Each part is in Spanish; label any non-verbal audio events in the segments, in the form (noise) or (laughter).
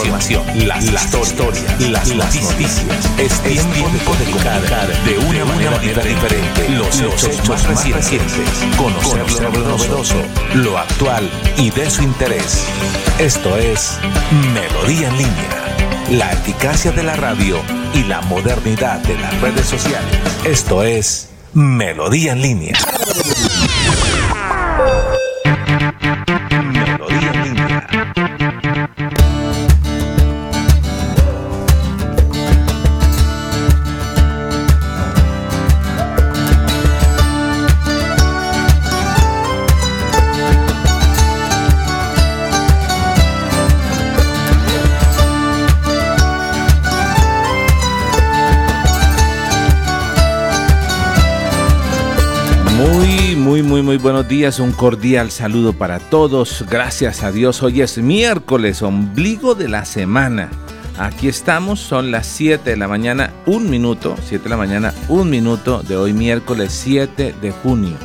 información, las, historias, las, noticias. Es tiempo de comunicar de una manera diferente los hechos más recientes, conocer lo novedoso, lo actual y de su interés. Esto es Melodía en línea, la eficacia de la radio y la modernidad de las redes sociales. Esto es Melodía en línea. Días, un cordial saludo para todos. Gracias a Dios, hoy es miércoles, ombligo de la semana. Aquí estamos, son las 7 de la mañana, un minuto, 7 de la mañana, un minuto de hoy miércoles 7 de junio.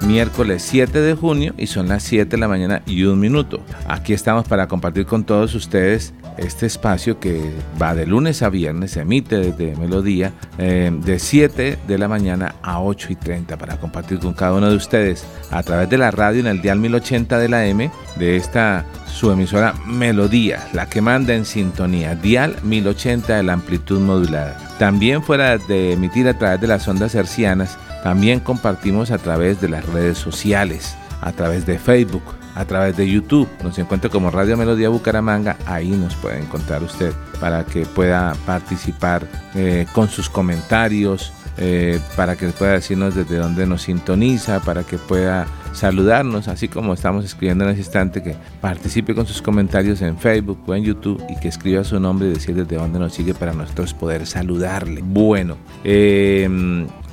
Miércoles 7 de junio y son las 7 de la mañana y un minuto. Aquí estamos para compartir con todos ustedes este espacio que va de lunes a viernes, se emite desde Melodía, eh, de 7 de la mañana a 8 y 30 para compartir con cada uno de ustedes a través de la radio en el dial 1080 de la M de esta su emisora Melodía, la que manda en sintonía, dial 1080 de la amplitud modulada. También fuera de emitir a través de las ondas hercianas, también compartimos a través de las redes sociales, a través de Facebook, a través de YouTube. Nos encuentra como Radio Melodía Bucaramanga. Ahí nos puede encontrar usted para que pueda participar eh, con sus comentarios, eh, para que pueda decirnos desde dónde nos sintoniza, para que pueda saludarnos, así como estamos escribiendo en ese instante, que participe con sus comentarios en Facebook o en YouTube y que escriba su nombre y decir desde dónde nos sigue para nosotros poder saludarle. Bueno, eh,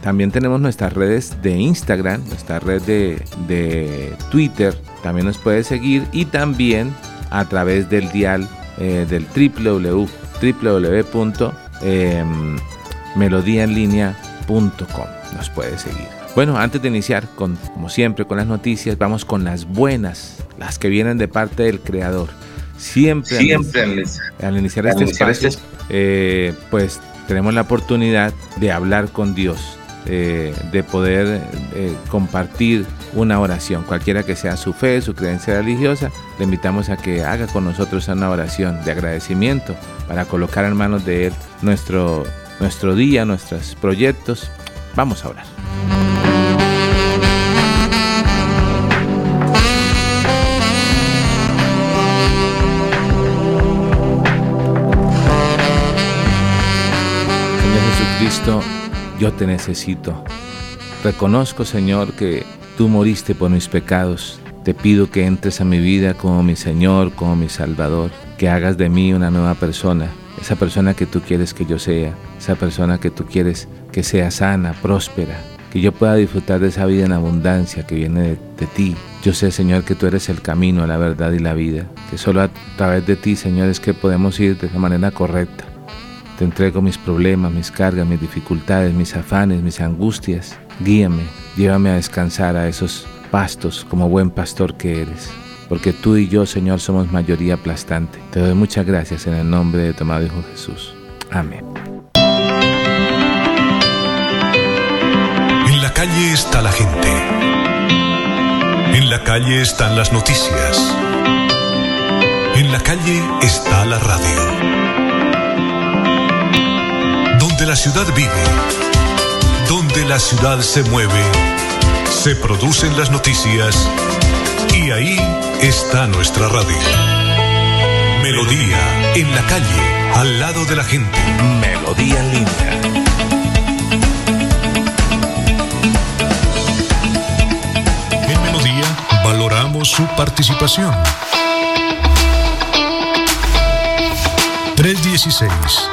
también tenemos nuestras redes de Instagram, nuestra red de, Twitter, también nos puede seguir y también a través del dial eh, del www.melodiaenlinea.com nos puede seguir. Bueno, antes de iniciar, con, como siempre, con las noticias, vamos con las buenas, las que vienen de parte del Creador. Siempre, siempre al, iniciar, este espacio, este eh, pues tenemos la oportunidad de hablar con Dios, eh, de poder eh, compartir una oración, cualquiera que sea su fe, su creencia religiosa, le invitamos a que haga con nosotros una oración de agradecimiento para colocar en manos de Él nuestro, nuestro día, nuestros proyectos. Vamos a orar. Señor Jesucristo, yo te necesito. Reconozco, Señor, que tú moriste por mis pecados. Te pido que entres a mi vida como mi Señor, como mi Salvador, que hagas de mí una nueva persona, esa persona que tú quieres que yo sea, esa persona que tú quieres que sea sana, próspera, que yo pueda disfrutar de esa vida en abundancia que viene de, ti. Yo sé, Señor, que tú eres el camino, la verdad y la vida, que solo a través de ti, Señor, es que podemos ir de esa manera correcta. Entrego mis problemas, mis cargas, mis dificultades, mis afanes, mis angustias. Guíame, llévame a descansar a esos pastos como buen pastor que eres. Porque tú y yo, Señor, somos mayoría aplastante. Te doy muchas gracias en el nombre de tu amado Hijo Jesús. Amén. En la calle está la gente. En la calle están las noticias. En la calle está la radio donde la ciudad vive, donde la ciudad se mueve, se producen las noticias y ahí está nuestra radio. Melodía en la calle, al lado de la gente. Melodía en línea. En Melodía valoramos su participación. 316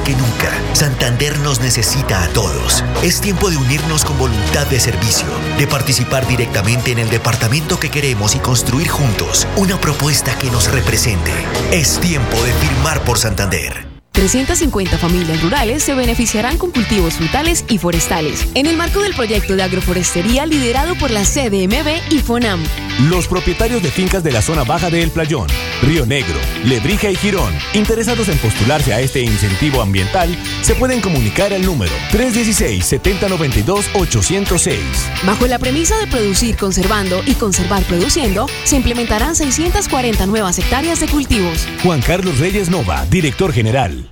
Que nunca, Santander nos necesita a todos. Es tiempo de unirnos con voluntad de servicio, de participar directamente en el departamento que queremos y construir juntos una propuesta que nos represente. Es tiempo de firmar por Santander. 350 familias rurales se beneficiarán con cultivos frutales y forestales en el marco del proyecto de agroforestería liderado por la CDMB y FONAM. Los propietarios de fincas de la zona baja de El Playón, Río Negro, Lebrija y Girón, interesados en postularse a este incentivo ambiental, se pueden comunicar al número 316-7092-806. Bajo la premisa de producir conservando y conservar produciendo, se implementarán 640 nuevas hectáreas de cultivos. Juan Carlos Reyes Nova, director general.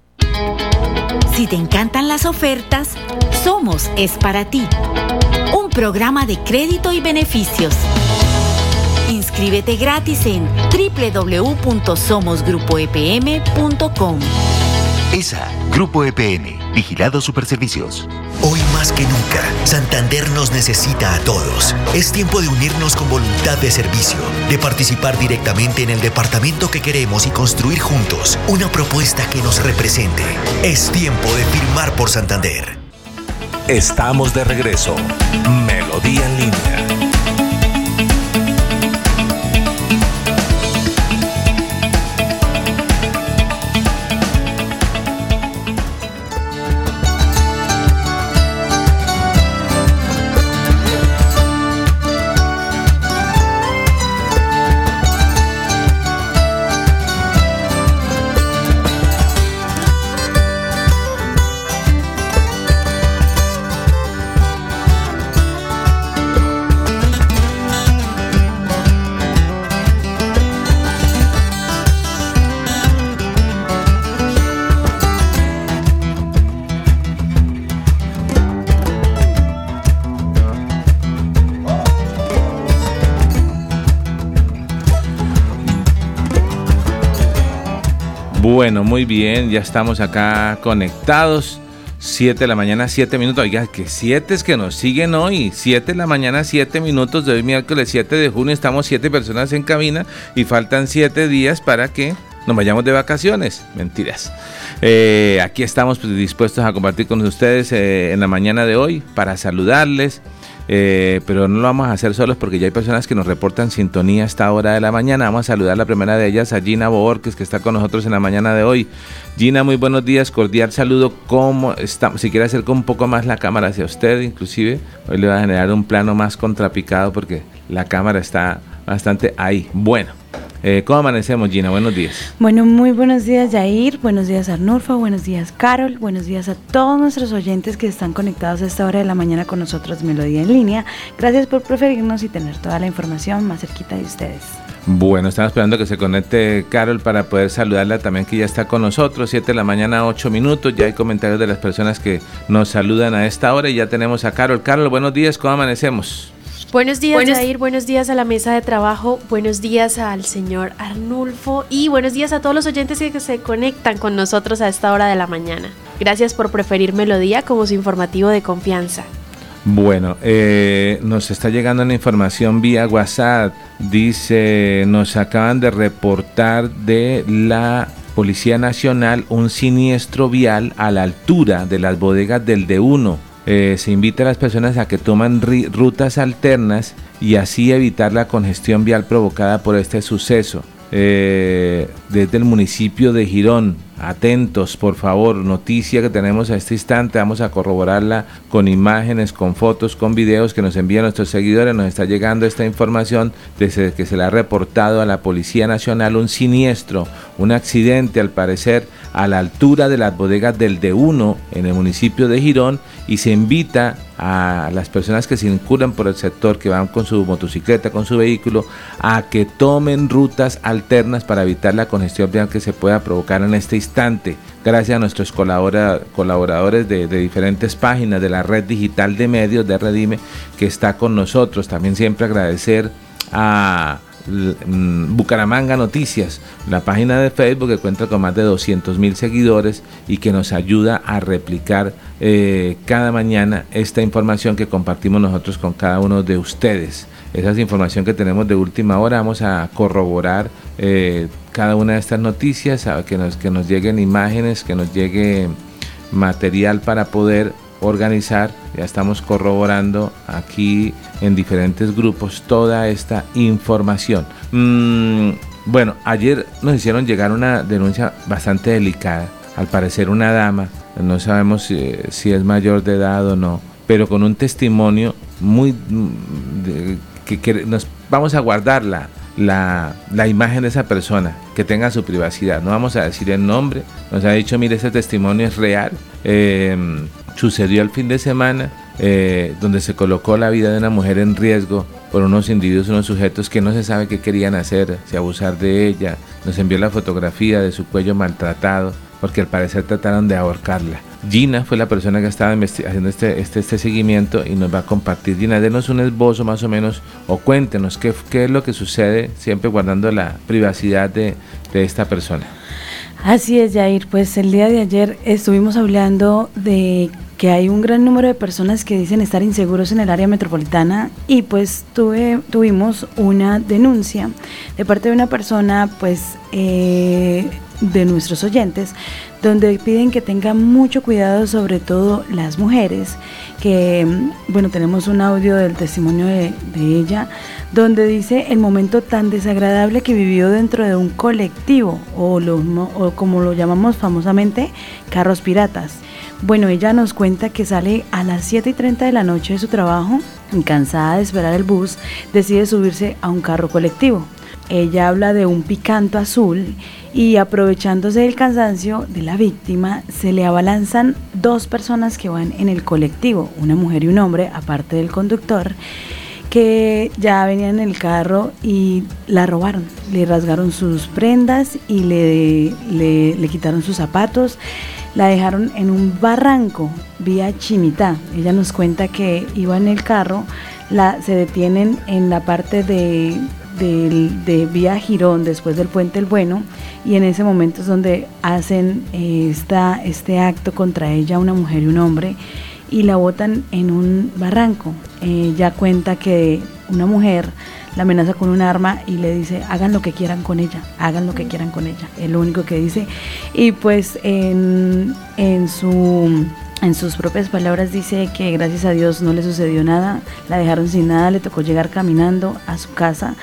Si te encantan las ofertas, Somos es para ti. Un programa de crédito y beneficios. Inscríbete gratis en www.somosgrupoepm.com. ESA, Grupo EPN, Vigilado Superservicios. Hoy más que nunca, Santander nos necesita a todos. Es tiempo de unirnos con voluntad de servicio, de participar directamente en el departamento que queremos y construir juntos una propuesta que nos represente. Es tiempo de firmar por Santander. Estamos de regreso. Melodía en línea. Bueno, muy bien, ya estamos acá conectados. 7 de la mañana, 7 minutos. Oiga, que 7 es que nos siguen hoy. 7 de la mañana, 7 minutos de hoy, miércoles 7 de junio. Estamos 7 personas en cabina y faltan 7 días para que nos vayamos de vacaciones. Mentiras. Eh, aquí estamos pues, dispuestos a compartir con ustedes eh, en la mañana de hoy para saludarles eh, pero no lo vamos a hacer solos porque ya hay personas que nos reportan sintonía a esta hora de la mañana. Vamos a saludar la primera de ellas, a Gina Borges, que está con nosotros en la mañana de hoy. Gina, muy buenos días, cordial saludo. ¿Cómo está? Si quiere acercar un poco más la cámara hacia usted, inclusive, hoy le va a generar un plano más contrapicado porque la cámara está bastante ahí. Bueno. Eh, ¿Cómo amanecemos, Gina? Buenos días. Bueno, muy buenos días, Jair. Buenos días, Arnulfo. Buenos días, Carol. Buenos días a todos nuestros oyentes que están conectados a esta hora de la mañana con nosotros, Melodía en línea. Gracias por preferirnos y tener toda la información más cerquita de ustedes. Bueno, estamos esperando que se conecte Carol para poder saludarla también que ya está con nosotros. 7 de la mañana, 8 minutos. Ya hay comentarios de las personas que nos saludan a esta hora y ya tenemos a Carol. Carol, buenos días. ¿Cómo amanecemos? Buenos días, buenos, Jair. Buenos días a la mesa de trabajo. Buenos días al señor Arnulfo. Y buenos días a todos los oyentes que se conectan con nosotros a esta hora de la mañana. Gracias por preferir Melodía como su informativo de confianza. Bueno, eh, nos está llegando una información vía WhatsApp. Dice, nos acaban de reportar de la Policía Nacional un siniestro vial a la altura de las bodegas del D1 eh, se invita a las personas a que toman rutas alternas y así evitar la congestión vial provocada por este suceso. Eh, desde el municipio de Girón, atentos por favor, noticia que tenemos a este instante, vamos a corroborarla con imágenes, con fotos, con videos que nos envían nuestros seguidores, nos está llegando esta información desde que se le ha reportado a la Policía Nacional un siniestro, un accidente al parecer a la altura de las bodegas del D1 en el municipio de Girón y se invita a las personas que circulan por el sector, que van con su motocicleta, con su vehículo, a que tomen rutas alternas para evitar la congestión vial que se pueda provocar en este instante. Gracias a nuestros colaboradores de, diferentes páginas de la red digital de medios de Redime que está con nosotros. También siempre agradecer a Bucaramanga Noticias, la página de Facebook que cuenta con más de 200 mil seguidores y que nos ayuda a replicar eh, cada mañana esta información que compartimos nosotros con cada uno de ustedes. Esa es información que tenemos de última hora. Vamos a corroborar eh, cada una de estas noticias, a que nos, que nos lleguen imágenes, que nos llegue material para poder organizar. Ya estamos corroborando aquí en diferentes grupos toda esta información. Mm, bueno, ayer nos hicieron llegar una denuncia bastante delicada. Al parecer una dama, no sabemos si, es mayor de edad o no, pero con un testimonio muy... Mm, que, nos vamos a guardarla la, la, imagen de esa persona, que tenga su privacidad. No vamos a decir el nombre. Nos ha dicho, mire, ese testimonio es real. Eh, sucedió el fin de semana, eh, donde se colocó la vida de una mujer en riesgo por unos individuos, unos sujetos que no se sabe qué querían hacer, si abusar de ella. Nos envió la fotografía de su cuello maltratado, porque al parecer trataron de ahorcarla. Gina fue la persona que estaba haciendo este, este, este, seguimiento y nos va a compartir. Gina, denos un esbozo más o menos o cuéntenos qué, qué es lo que sucede, siempre guardando la privacidad de, de esta persona. Así es, Jair. Pues el día de ayer estuvimos hablando de que hay un gran número de personas que dicen estar inseguros en el área metropolitana y pues tuvimos una denuncia de parte de una persona pues eh, de nuestros oyentes donde piden que tengan mucho cuidado sobre todo las mujeres que bueno tenemos un audio del testimonio de, de ella donde dice el momento tan desagradable que vivió dentro de un colectivo o, o como lo llamamos famosamente carros piratas bueno, ella nos cuenta que sale a las 7 y 30 de la noche de su trabajo, cansada de esperar el bus, decide subirse a un carro colectivo. Ella habla de un picanto azul y aprovechándose del cansancio de la víctima, se le abalanzan dos personas que van en el colectivo, una mujer y un hombre, aparte del conductor, que ya venían en el carro y la robaron. Le rasgaron sus prendas y le, le, le quitaron sus zapatos la dejaron en un barranco vía Chimitá. Ella nos cuenta que iba en el carro, la, se detienen en la parte de, de, vía Girón después del puente El Bueno y en ese momento es donde hacen eh, esta, este acto contra ella, una mujer y un hombre, y la botan en un barranco. Ella cuenta que una mujer la amenaza con un arma y le dice, hagan lo que quieran con ella, hagan lo que quieran con ella. Es lo único que dice. Y pues en, en su... En sus propias palabras dice que gracias a Dios no le sucedió nada, la dejaron sin nada, le tocó llegar caminando a su casa.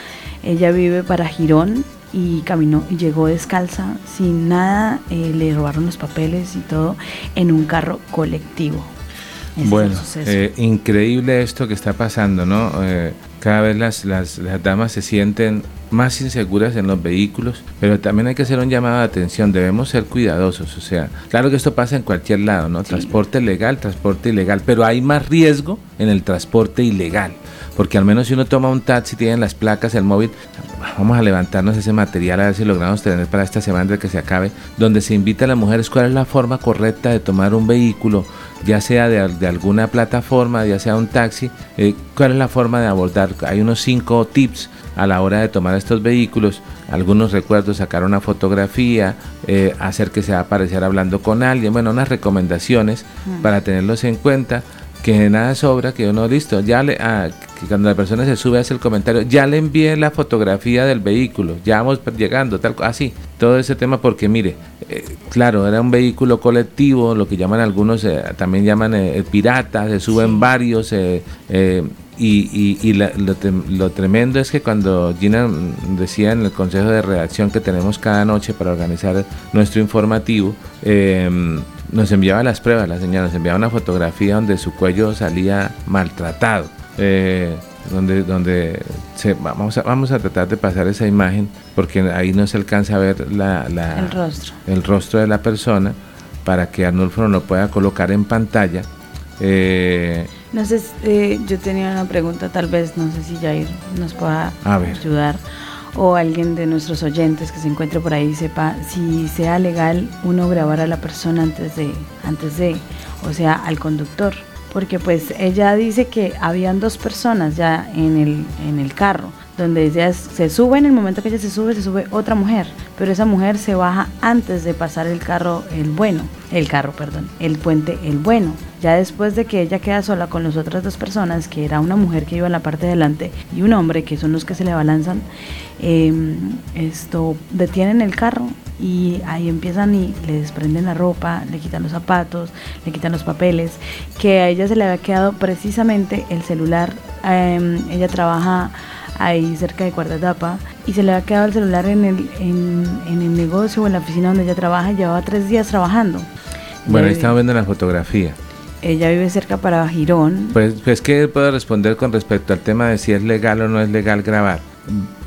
Ella vive para Girón y caminó y llegó descalza, sin nada, eh, le robaron los papeles y todo en un carro colectivo. bueno, eh, increíble esto que está pasando, ¿no? Eh, cada vez las, las, las, damas se sienten más inseguras en los vehículos, pero también hay que hacer un llamado de atención, debemos ser cuidadosos, o sea, claro que esto pasa en cualquier lado, ¿no? Transporte legal, transporte ilegal, pero hay más riesgo en el transporte ilegal, porque al menos si uno toma un taxi, tienen las placas, el móvil, vamos a levantarnos ese material a ver si logramos tener para esta semana de que se acabe, donde se invita a las mujeres cuál es la forma correcta de tomar un vehículo, ya sea de, de alguna plataforma, ya sea un taxi, eh, cuál es la forma de abordar. Hay unos cinco tips a la hora de tomar estos vehículos. Algunos recuerdo sacar una fotografía, eh, hacer que se va a aparecer hablando con alguien, bueno, unas recomendaciones mm. para tenerlos en cuenta que nada sobra, que uno listo, ya le, ah, que cuando la persona se sube hace el comentario, ya le envié la fotografía del vehículo, ya vamos llegando, tal, así, todo ese tema porque mire, eh, claro, era un vehículo colectivo, lo que llaman algunos, eh, también llaman eh, pirata, se suben varios, y, y, lo, tremendo es que cuando Gina decía en el consejo de redacción que tenemos cada noche para organizar nuestro informativo, eh, nos enviaba las pruebas, la señora nos enviaba una fotografía donde su cuello salía maltratado. Eh, donde, donde se, vamos, a, vamos a tratar de pasar esa imagen porque ahí no se alcanza a ver la, el, rostro. el rostro de la persona para que Arnulfo lo pueda colocar en pantalla. Eh, no sé, eh, yo tenía una pregunta, tal vez, no sé si Jair nos pueda ayudar o alguien de nuestros oyentes que se encuentre por ahí sepa si sea legal uno grabar a la persona antes de, antes de, o sea, al conductor. Porque pues ella dice que habían dos personas ya en el, en el carro. Donde ella se sube, en el momento que ella se sube, se sube otra mujer, pero esa mujer se baja antes de pasar el carro, el bueno, el carro, perdón, el puente, el bueno. Ya después de que ella queda sola con las otras dos personas, que era una mujer que iba en la parte de adelante y un hombre, que son los que se le balanzan, em, esto detienen el carro y ahí empiezan y le desprenden la ropa, le quitan los zapatos, le quitan los papeles, que a ella se le había quedado precisamente el celular, em, ella trabaja ahí cerca de Cuarta Etapa, y se le había quedado el celular en el, en, el negocio o en la oficina donde ella trabaja, llevaba tres días trabajando. Bueno, ahí estamos viendo la fotografía. Ella vive cerca para Girón. Pues, pues ¿qué puedo responder con respecto al tema de si es legal o no es legal grabar?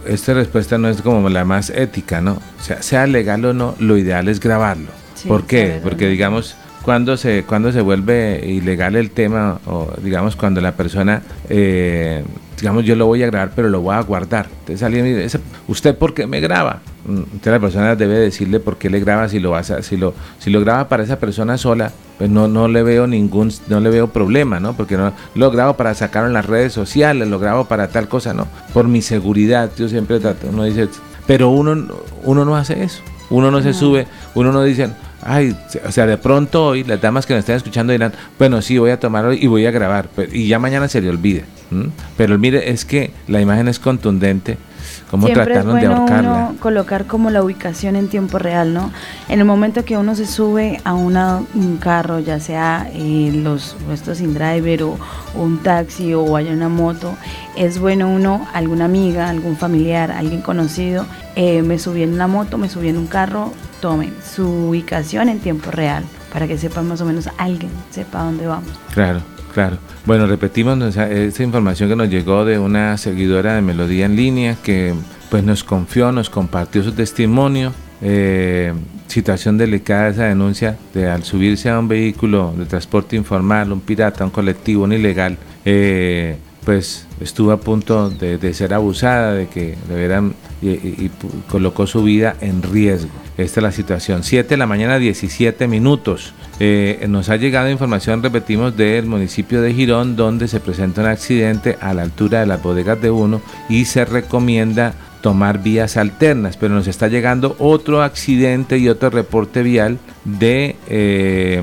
Esta respuesta no es como la más ética, ¿no? O sea, sea legal o no, lo ideal es grabarlo. ¿Por qué? Porque digamos, cuando se, cuando se vuelve ilegal el tema, o digamos cuando la persona eh, digamos, yo lo voy a grabar, pero lo voy a guardar. Entonces alguien me dice, ¿usted por qué me graba? Mm, entonces la persona debe decirle por qué le graba si lo vas a, si lo, si lo graba para esa persona sola, pues no, no le veo ningún, no le veo problema, ¿no? Porque no lo grabo para sacarlo en las redes sociales, lo grabo para tal cosa, no. Por mi seguridad, yo siempre trato, uno dice, pero uno, uno no hace eso. Uno no se sube, uno no dice, ay, o sea, de pronto hoy las damas que nos están escuchando dirán, bueno, sí, voy a tomarlo y voy a grabar, y ya mañana se le olvide. Pero mire, es que la imagen es contundente. ¿Cómo trataron de ahorcarla? colocar como la ubicación en tiempo real, ¿no? En el momento que uno se sube a una, un carro, ya sea eh, los estos sin driver o, un taxi o vaya una moto, es bueno uno, alguna amiga, algún familiar, alguien conocido, eh, me subí en una moto, me subí en un carro, tomen su ubicación en tiempo real para que sepa más o menos alguien, sepa dónde vamos. Claro. Claro. Bueno, repetimos esa, información que nos llegó de una seguidora de Melodía en línea que pues nos confió, nos compartió su testimonio. Eh, situación delicada esa denuncia de al subirse a un vehículo de transporte informal, un pirata, un colectivo, un ilegal, eh, pues estuvo a punto de, ser abusada, de que le y, colocó su vida en riesgo. Esta es la situación. 7 de la mañana, 17 minutos. Eh, nos ha llegado información, repetimos, del municipio de Girón, donde se presenta un accidente a la altura de las bodegas de uno y se recomienda tomar vías alternas, pero nos está llegando otro accidente y otro reporte vial de, eh,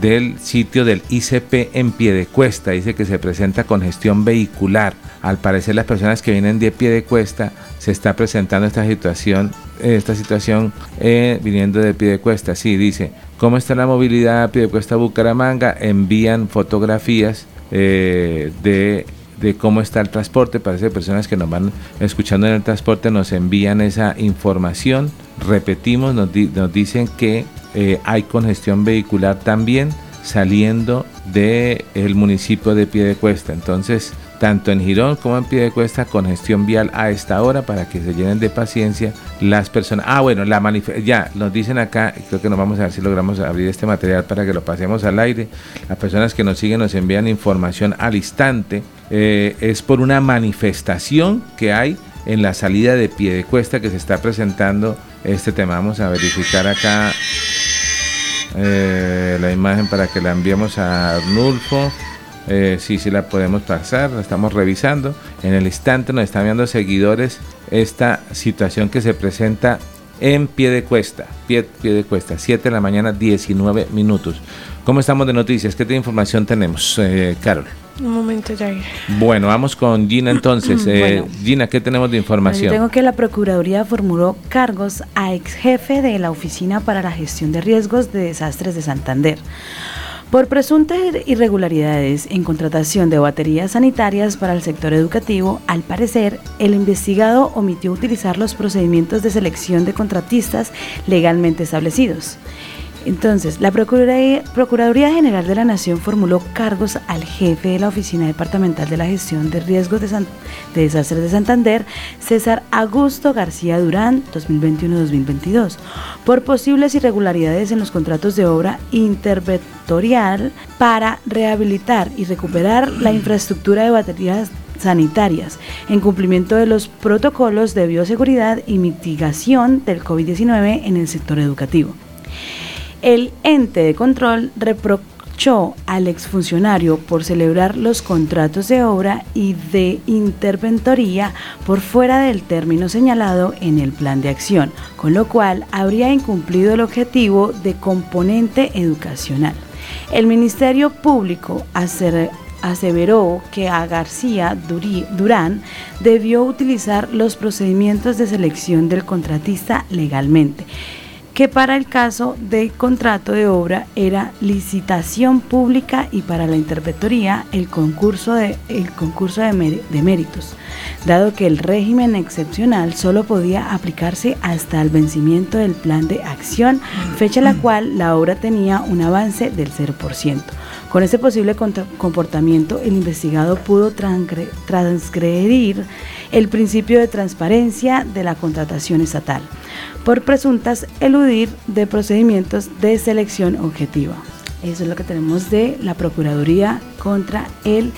del sitio del ICP en pie de cuesta. Dice que se presenta congestión vehicular. Al parecer las personas que vienen de pie de cuesta se está presentando esta situación, esta situación eh, viniendo de pie de cuesta. Sí, dice, ¿cómo está la movilidad a pie de cuesta Bucaramanga? Envían fotografías eh, de de cómo está el transporte. Parece que personas que nos van escuchando en el transporte nos envían esa información. Repetimos, nos, dicen que eh, hay congestión vehicular también saliendo del el municipio de Piedecuesta. Entonces, tanto en Girón como en Piedecuesta, congestión vial a esta hora para que se llenen de paciencia las personas. Ah, bueno, la ya nos dicen acá, creo que nos vamos a ver si logramos abrir este material para que lo pasemos al aire. Las personas que nos siguen nos envían información al instante. Eh, es por una manifestación que hay en la salida de Piedecuesta que se está presentando este tema. Vamos a verificar acá eh, la imagen para que la enviemos a Arnulfo. Eh, sí, sí la podemos pasar, la estamos revisando. En el instante nos están viendo seguidores esta situación que se presenta en pie de cuesta, pie, pie de cuesta, 7 de la mañana, 19 minutos. ¿Cómo estamos de noticias? ¿Qué información tenemos, eh, Carol? Un momento, Jair. Bueno, vamos con Gina entonces. (clears throat) Eh, Gina, ¿qué tenemos de información? tengo que la Procuraduría formuló cargos a ex jefe de la Oficina para la Gestión de Riesgos de Desastres de Santander por presuntas irregularidades en contratación de baterías sanitarias para el sector educativo, al parecer, el investigado omitió utilizar los procedimientos de selección de contratistas legalmente establecidos. Entonces, la Procuraduría, General de la Nación formuló cargos al jefe de la Oficina Departamental de la Gestión de Riesgos de, Desastres de Santander, César Augusto García Durán, 2021-2022, por posibles irregularidades en los contratos de obra interventorial para rehabilitar y recuperar la infraestructura de baterías sanitarias en cumplimiento de los protocolos de bioseguridad y mitigación del COVID-19 en el sector educativo. El ente de control tachó al exfuncionario por celebrar los contratos de obra y de interventoría por fuera del término señalado en el plan de acción, con lo cual habría incumplido el objetivo de componente educacional. El Ministerio Público aseveró que a García Durán debió utilizar los procedimientos de selección del contratista legalmente que para el caso de contrato de obra era licitación pública y para la interpretoría el concurso de, el concurso de, de méritos, dado que el régimen excepcional solo podía aplicarse hasta el vencimiento del plan de acción, fecha la cual la obra tenía un avance del 0%. Con ese posible comportamiento, el investigado pudo transgredir el principio de transparencia de la contratación estatal por presuntas eludir de procedimientos de selección objetiva. Eso es lo que tenemos de la Procuraduría contra el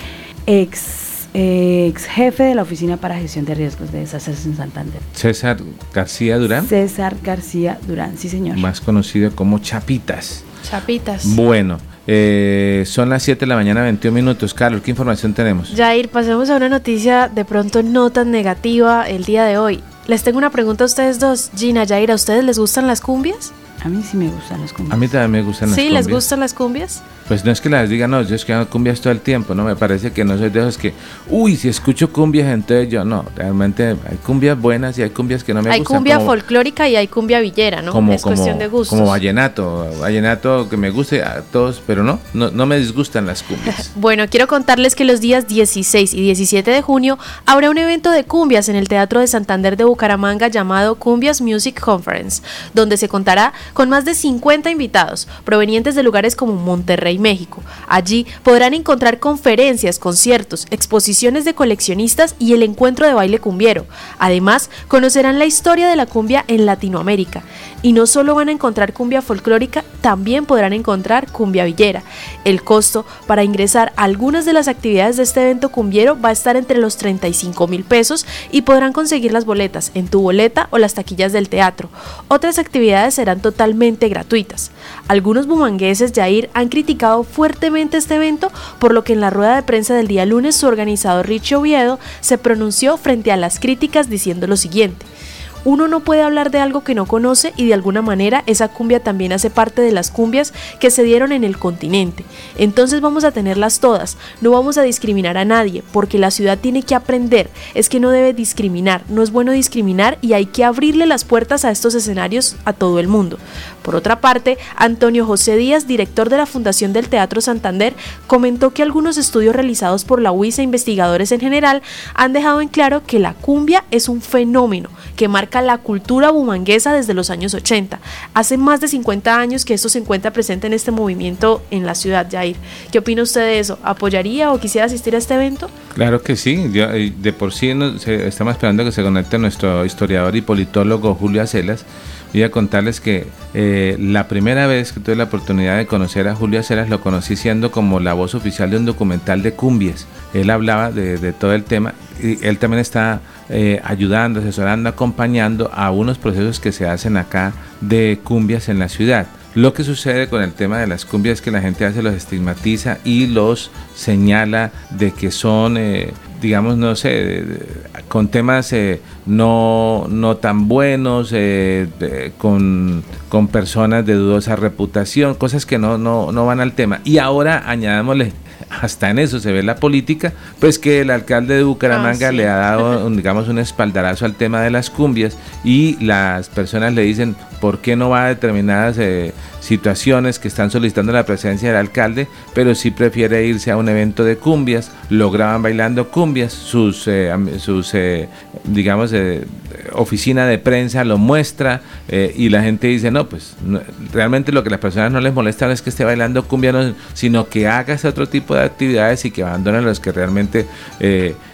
ex, ex jefe de la Oficina para Gestión de Riesgos de Desastres en Santander. César García Durán. César García Durán, sí señor. Más conocido como Chapitas. Chapitas. Bueno. Eh, son las 7 de la mañana, 21 minutos. Carlos, ¿qué información tenemos? Jair, pasemos a una noticia de pronto no tan negativa el día de hoy. Les tengo una pregunta a ustedes dos. Gina, Jair, ¿a ustedes les gustan las cumbias? A mí sí me gustan las cumbias. A mí también me gustan las cumbias. ¿Sí les gustan las cumbias? Pues no es que las diga, no, yo es que hago cumbias todo el tiempo, no me parece que no soy de esos que, uy, si escucho cumbias, entonces yo no, realmente hay cumbias buenas y hay cumbias que no me hay gustan. Hay cumbia folclórica y hay cumbia villera, ¿no? Como, es cuestión de gustos. Como vallenato, vallenato que me guste a todos, pero no, no, no me disgustan las cumbias. (laughs) bueno, quiero contarles que los días 16 y 17 de junio habrá un evento de cumbias en el Teatro de Santander de Bucaramanga llamado Cumbias Music Conference, donde se contará con más de 50 invitados provenientes de lugares como Monterrey, México. Allí podrán encontrar conferencias, conciertos, exposiciones de coleccionistas y el encuentro de baile cumbiero. Además, conocerán la historia de la cumbia en Latinoamérica. Y no solo van a encontrar cumbia folclórica, también podrán encontrar cumbia villera. El costo para ingresar a algunas de las actividades de este evento cumbiero va a estar entre los 35 mil pesos y podrán conseguir las boletas en tu boleta o las taquillas del teatro. Otras actividades serán totalmente gratuitas. Algunos bumangueses, Jair, han criticado fuertemente este evento, por lo que en la rueda de prensa del día lunes su organizador Richie Oviedo se pronunció frente a las críticas diciendo lo siguiente. Uno no puede hablar de algo que no conoce y de alguna manera esa cumbia también hace parte de las cumbias que se dieron en el continente. Entonces vamos a tenerlas todas, no vamos a discriminar a nadie, porque la ciudad tiene que aprender, es que no debe discriminar, no es bueno discriminar y hay que abrirle las puertas a estos escenarios a todo el mundo. Por otra parte, Antonio José Díaz, director de la Fundación del Teatro Santander, comentó que algunos estudios realizados por la UIS e investigadores en general han dejado en claro que la cumbia es un fenómeno que marca la cultura bumanguesa desde los años 80. Hace más de 50 años que esto se encuentra presente en este movimiento en la ciudad, Jair. ¿Qué opina usted de eso? ¿Apoyaría o quisiera asistir a este evento? Claro que sí. Eh, de por sí estamos esperando que se conecte nuestro historiador y politólogo Julio Acelas voy a contarles que eh, la primera vez que tuve la oportunidad de conocer a Julio Aceras lo conocí siendo como la voz oficial de un documental de cumbias. Él hablaba de todo el tema y él también está eh, ayudando, asesorando, acompañando a unos procesos que se hacen acá de cumbias en la ciudad. Lo que sucede con el tema de las cumbias es que la gente hace los estigmatiza y los señala de que son, eh, digamos, no sé, con temas eh, no, no tan buenos, con, con, personas de dudosa reputación, cosas que no, no, no van al tema. Y ahora añadámosle (laughs) hasta en eso se ve la política, pues que el alcalde de Bucaramanga ah, le ha dado, (laughs) digamos, un espaldarazo al tema de las cumbias y las personas le dicen, ¿por qué no va a determinadas eh, situaciones que están solicitando la presencia del alcalde, pero sí prefiere irse a un evento de cumbias, lo graban bailando cumbias, sus, eh, sus eh, digamos, oficina de prensa lo muestra y la gente dice, no, pues realmente lo que las personas no les molesta no es que esté bailando cumbia, sino que haga ese otro tipo de actividades y que abandone los que realmente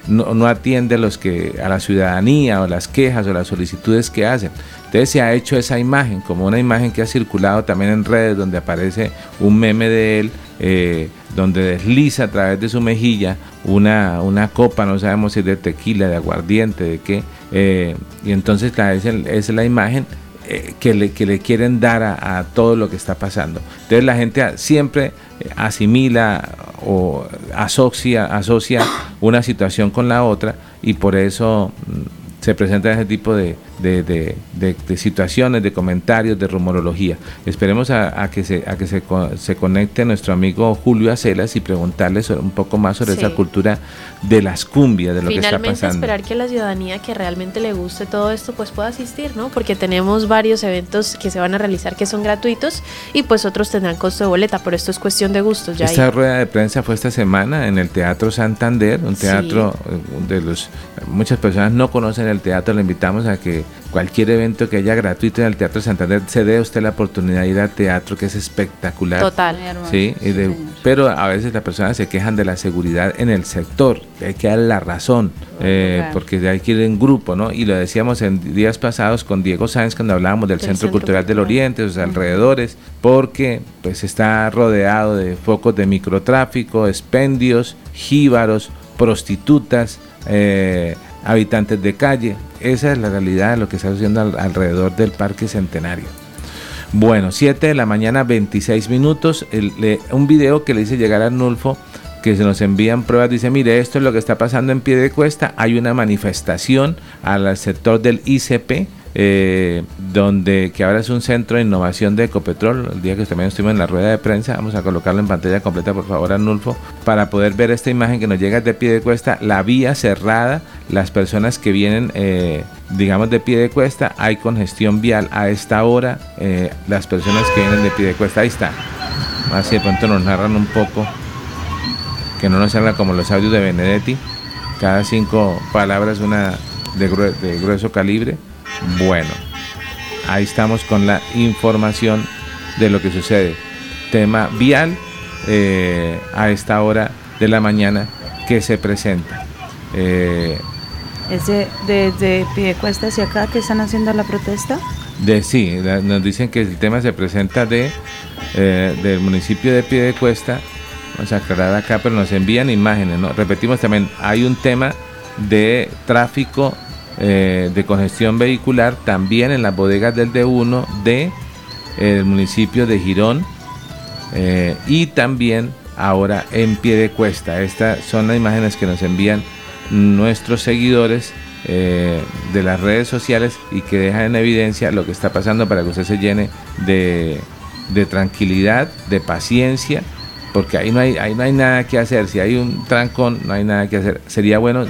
no, no atiende los que, a la ciudadanía o las quejas o las solicitudes que hacen. Entonces se ha hecho esa imagen, como una imagen que ha circulado también en redes, donde aparece un meme de él, eh, donde desliza a través de su mejilla una, una copa, no sabemos si de tequila, de aguardiente, de qué, eh, y entonces esa es la imagen eh, que, le, que le quieren dar a, todo lo que está pasando. Entonces la gente siempre asimila o asocia, asocia una situación con la otra y por eso mm, se presenta ese tipo de, de, situaciones, de comentarios, de rumorología. Esperemos a, que, se, a que se, se, conecte nuestro amigo Julio Acelas y preguntarle un poco más sobre esa cultura de las cumbias, de lo que está pasando. esperar que la ciudadanía que realmente le guste todo esto pues pueda asistir, ¿no? Porque tenemos varios eventos que se van a realizar que son gratuitos y pues otros tendrán costo de boleta, pero esto es cuestión de gustos. Ya esta rueda de prensa fue esta semana en el Teatro Santander, un teatro eh, de los... Muchas personas no conocen el teatro, le invitamos a que cualquier evento que haya gratuito en el Teatro Santander, se dé usted la oportunidad de ir al teatro, que es espectacular. Total. Sí, pero a veces las personas se quejan de la seguridad en el sector, hay que dar la razón, eh, porque hay que ir en grupo, ¿no? Y lo decíamos en días pasados con Diego Sáenz cuando hablábamos del, Centro, Cultural del Oriente, sus alrededores, porque pues está rodeado de focos de microtráfico, expendios, jíbaros, prostitutas, eh, habitantes de calle. Esa es la realidad de lo que está sucediendo alrededor del Parque Centenario. Bueno, 7 de la mañana, 26 minutos. un video que le hice llegar a Nulfo, que se nos envían pruebas. Dice: Mire, esto es lo que está pasando en pie de cuesta. Hay una manifestación al sector del ICP eh, donde que ahora es un centro de innovación de Ecopetrol. El día que también estuvimos en la rueda de prensa, vamos a colocarlo en pantalla completa, por favor, Anulfo, para poder ver esta imagen que nos llega de pie de cuesta, la vía cerrada, las personas que vienen, eh, digamos, de pie de cuesta, hay congestión vial a esta hora, eh, las personas que vienen de pie de cuesta, ahí está. Así de pronto nos narran un poco, que no nos salga como los audios de Benedetti, cada cinco palabras una de grueso calibre bueno, ahí estamos con la información de lo que sucede. Tema vial eh, a esta hora de la mañana que se presenta. Eh, ¿Es de, Piedecuesta hacia acá que están haciendo la protesta? De, sí, nos dicen que el tema se presenta de eh, del municipio de Piedecuesta. Vamos a aclarar acá, pero nos envían imágenes. ¿no? Repetimos también, hay un tema de tráfico eh, de congestión vehicular también en las bodegas del D1 de el municipio de Girón eh, y también ahora en pie de cuesta. Estas son las imágenes que nos envían nuestros seguidores eh, de las redes sociales y que dejan en evidencia lo que está pasando para que usted se llene de, de tranquilidad, de paciencia, porque ahí no, hay, ahí no hay nada que hacer. Si hay un trancón, no hay nada que hacer. Sería bueno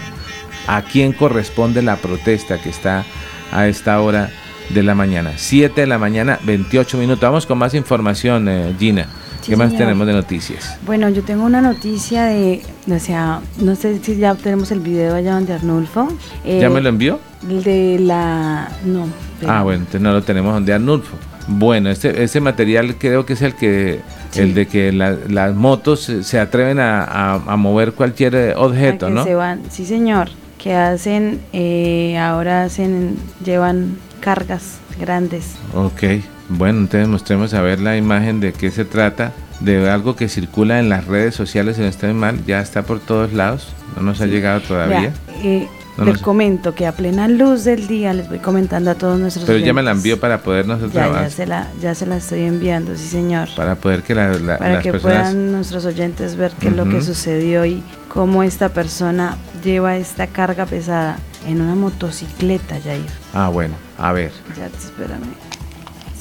a quién corresponde la protesta que está a esta hora de la mañana. 7 de la mañana, 28 minutos. Vamos con más información, eh, Gina. ¿Qué más tenemos de noticias? Bueno, yo tengo una noticia de, o sea, no sé si ya tenemos el video allá donde Arnulfo. Eh, ¿Ya me lo envió? De la, no. ah, bueno, entonces no lo tenemos donde Arnulfo. Bueno, este, este material creo que es el que el de que las motos se atreven a, mover cualquier eh, objeto, ¿no? Se van, sí señor que hacen, eh, ahora hacen, llevan cargas grandes. Ok, bueno, entonces mostremos a ver la imagen de qué se trata, de algo que circula en las redes sociales, en este mal, ya está por todos lados, no nos ha llegado todavía. Eh, les comento que a plena luz del día les voy comentando a todos nuestros Pero ya me la envió para poder nosotros ya, ya se la Ya se la estoy enviando, sí señor. Para poder que la, Para que puedan nuestros oyentes ver qué es lo que sucedió y cómo esta persona lleva esta carga pesada en una motocicleta, Jair. Ah, bueno, a ver. Ya, espérame.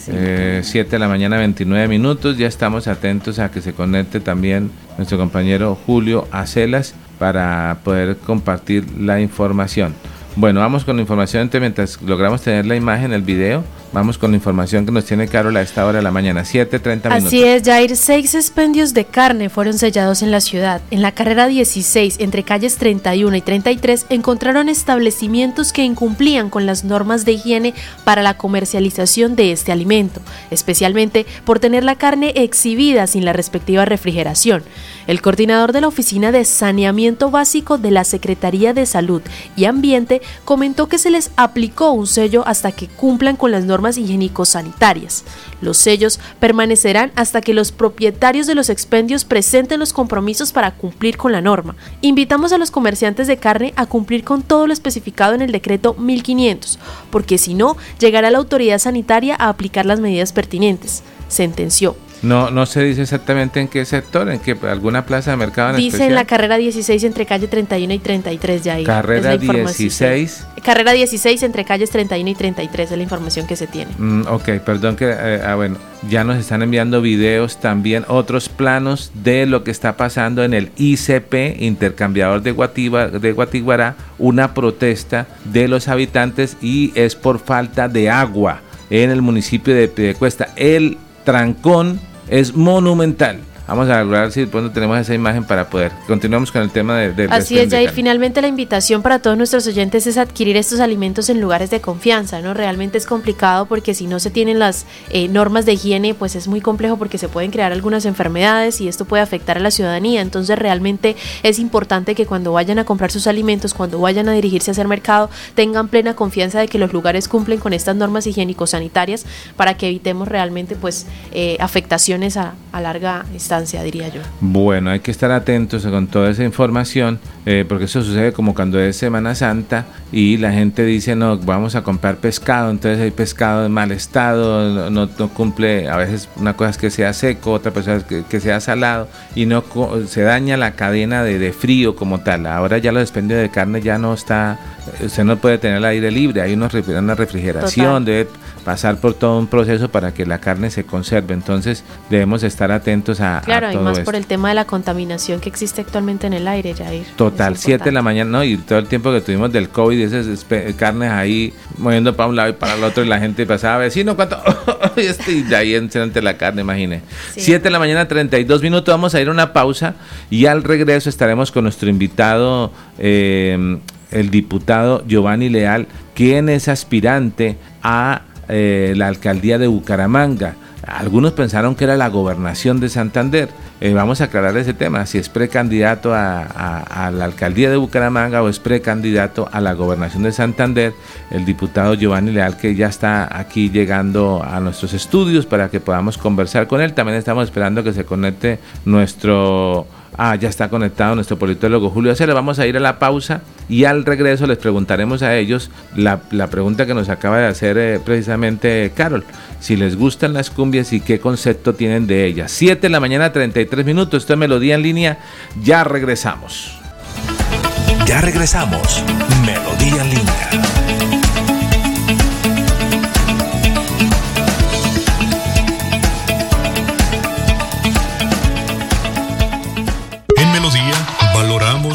7 eh, de la mañana, 29 minutos. Ya estamos atentos a que se conecte también nuestro compañero Julio Acelas para poder compartir la información. Bueno, vamos con la información mientras logramos tener la imagen, el video. Vamos con la información que nos tiene Carol a esta hora de la mañana, 7.30 minutos. Así es, Jair. Seis expendios de carne fueron sellados en la ciudad. En la carrera 16, entre calles 31 y 33, encontraron establecimientos que incumplían con las normas de higiene para la comercialización de este alimento, especialmente por tener la carne exhibida sin la respectiva refrigeración. El coordinador de la Oficina de Saneamiento Básico de la Secretaría de Salud y Ambiente comentó que se les aplicó un sello hasta que cumplan con las normas higiénico-sanitarias. Los sellos permanecerán hasta que los propietarios de los expendios presenten los compromisos para cumplir con la norma. Invitamos a los comerciantes de carne a cumplir con todo lo especificado en el decreto 1500, porque si no, llegará la autoridad sanitaria a aplicar las medidas pertinentes, sentenció. No, no se dice exactamente en qué sector, en qué alguna plaza de mercado en Dice en la carrera 16 entre calle 31 y 33 ya ahí. Carrera 16. Carrera 16 entre calles 31 y 33 es la información que se tiene. Mm, ok, perdón que, eh, ah, bueno, ya nos están enviando videos también, otros planos de lo que está pasando en el ICP, Intercambiador de, Guativa, de Guatiguará, una protesta de los habitantes y es por falta de agua en el municipio de Piedecuesta. El trancón es monumental. Vamos a ver si pronto tenemos esa imagen para poder. Continuamos con el tema de, de Así es, Jair. Finalmente la invitación para todos nuestros oyentes es adquirir estos alimentos en lugares de confianza, ¿no? Realmente es complicado porque si no se tienen las eh, normas de higiene, pues es muy complejo porque se pueden crear algunas enfermedades y esto puede afectar a la ciudadanía. Entonces realmente es importante que cuando vayan a comprar sus alimentos, cuando vayan a dirigirse a hacer mercado, tengan plena confianza de que los lugares cumplen con estas normas higiénico-sanitarias para que evitemos realmente pues eh, afectaciones a, a larga diría yo. Bueno, hay que estar atentos con toda esa información, eh, porque eso sucede como cuando es Semana Santa y la gente dice, no, vamos a comprar pescado, entonces hay pescado en mal estado, no, cumple, a veces una cosa es que sea seco, otra cosa es que, sea salado, y no se daña la cadena de, frío como tal. Ahora ya los expendios de carne ya no está, usted no puede tener el aire libre, hay una, una refrigeración, debe pasar por todo un proceso para que la carne se conserve. Entonces debemos estar atentos a, claro, y más por el tema de la contaminación que existe actualmente en el aire, Jair. Total, 7 de la mañana, ¿no? Y todo el tiempo que tuvimos del COVID, esas carnes ahí moviendo para un lado y para el otro, y la gente pasaba, vecino, ¿cuánto? (laughs) Este, y de ahí entre la carne, imagine. 7 de la mañana, 32 minutos, vamos a ir a una pausa y al regreso estaremos con nuestro invitado. Eh, el diputado Giovanni Leal, quien es aspirante a eh, la alcaldía de Bucaramanga. Algunos pensaron que era la gobernación de Santander. Eh, vamos a aclarar ese tema, si es precandidato a, la alcaldía de Bucaramanga o es precandidato a la gobernación de Santander. El diputado Giovanni Leal que ya está aquí llegando a nuestros estudios para que podamos conversar con él. También estamos esperando que se conecte nuestro Ah, ya está conectado nuestro politólogo Julio le Vamos a ir a la pausa y al regreso les preguntaremos a ellos la, pregunta que nos acaba de hacer eh, precisamente Carol. Si les gustan las cumbias y qué concepto tienen de ellas. 7 de la mañana, 33 minutos. Esto es Melodía en línea. Ya regresamos. Ya regresamos. Melodía en línea.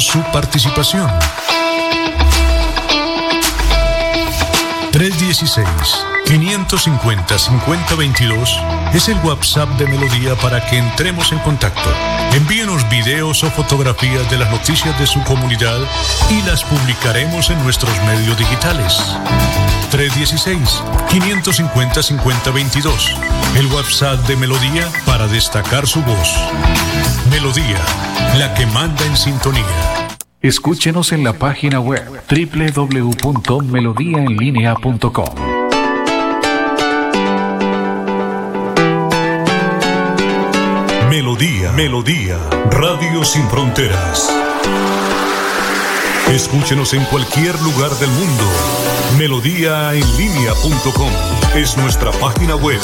su participación. 316-550-5022 es el WhatsApp de Melodía para que entremos en contacto. Envíenos videos o fotografías de las noticias de su comunidad y las publicaremos en nuestros medios digitales. 316-550-5022. El WhatsApp de Melodía para destacar su voz. Melodía, la que manda en sintonía. Escúchenos en la página web www.melodiaenlinea.com. Melodía, Melodía, Radio Sin Fronteras. Escúchenos en cualquier lugar del mundo. Melodíaenlínea.com es nuestra página web.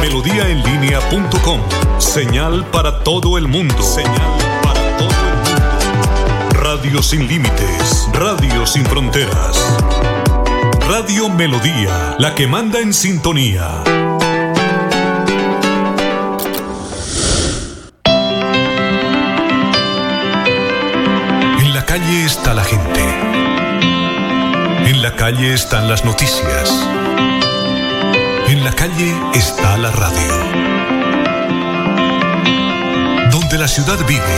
Melodíaenlínea.com. Señal para todo el mundo. Señal Radio sin límites, Radio sin fronteras. Radio Melodía, la que manda en sintonía. Calle está la gente. En la calle están las noticias. En la calle está la radio. Donde la ciudad vive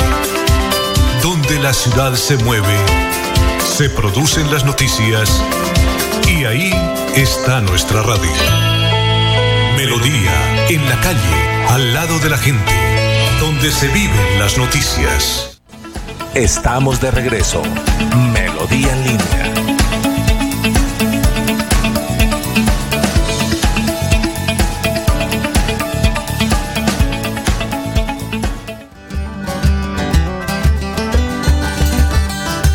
donde la ciudad se mueve, se producen las noticias y ahí está nuestra radio. Melodía, en la calle, al lado de la gente, donde se viven las noticias. Estamos de regreso. Melodía en línea.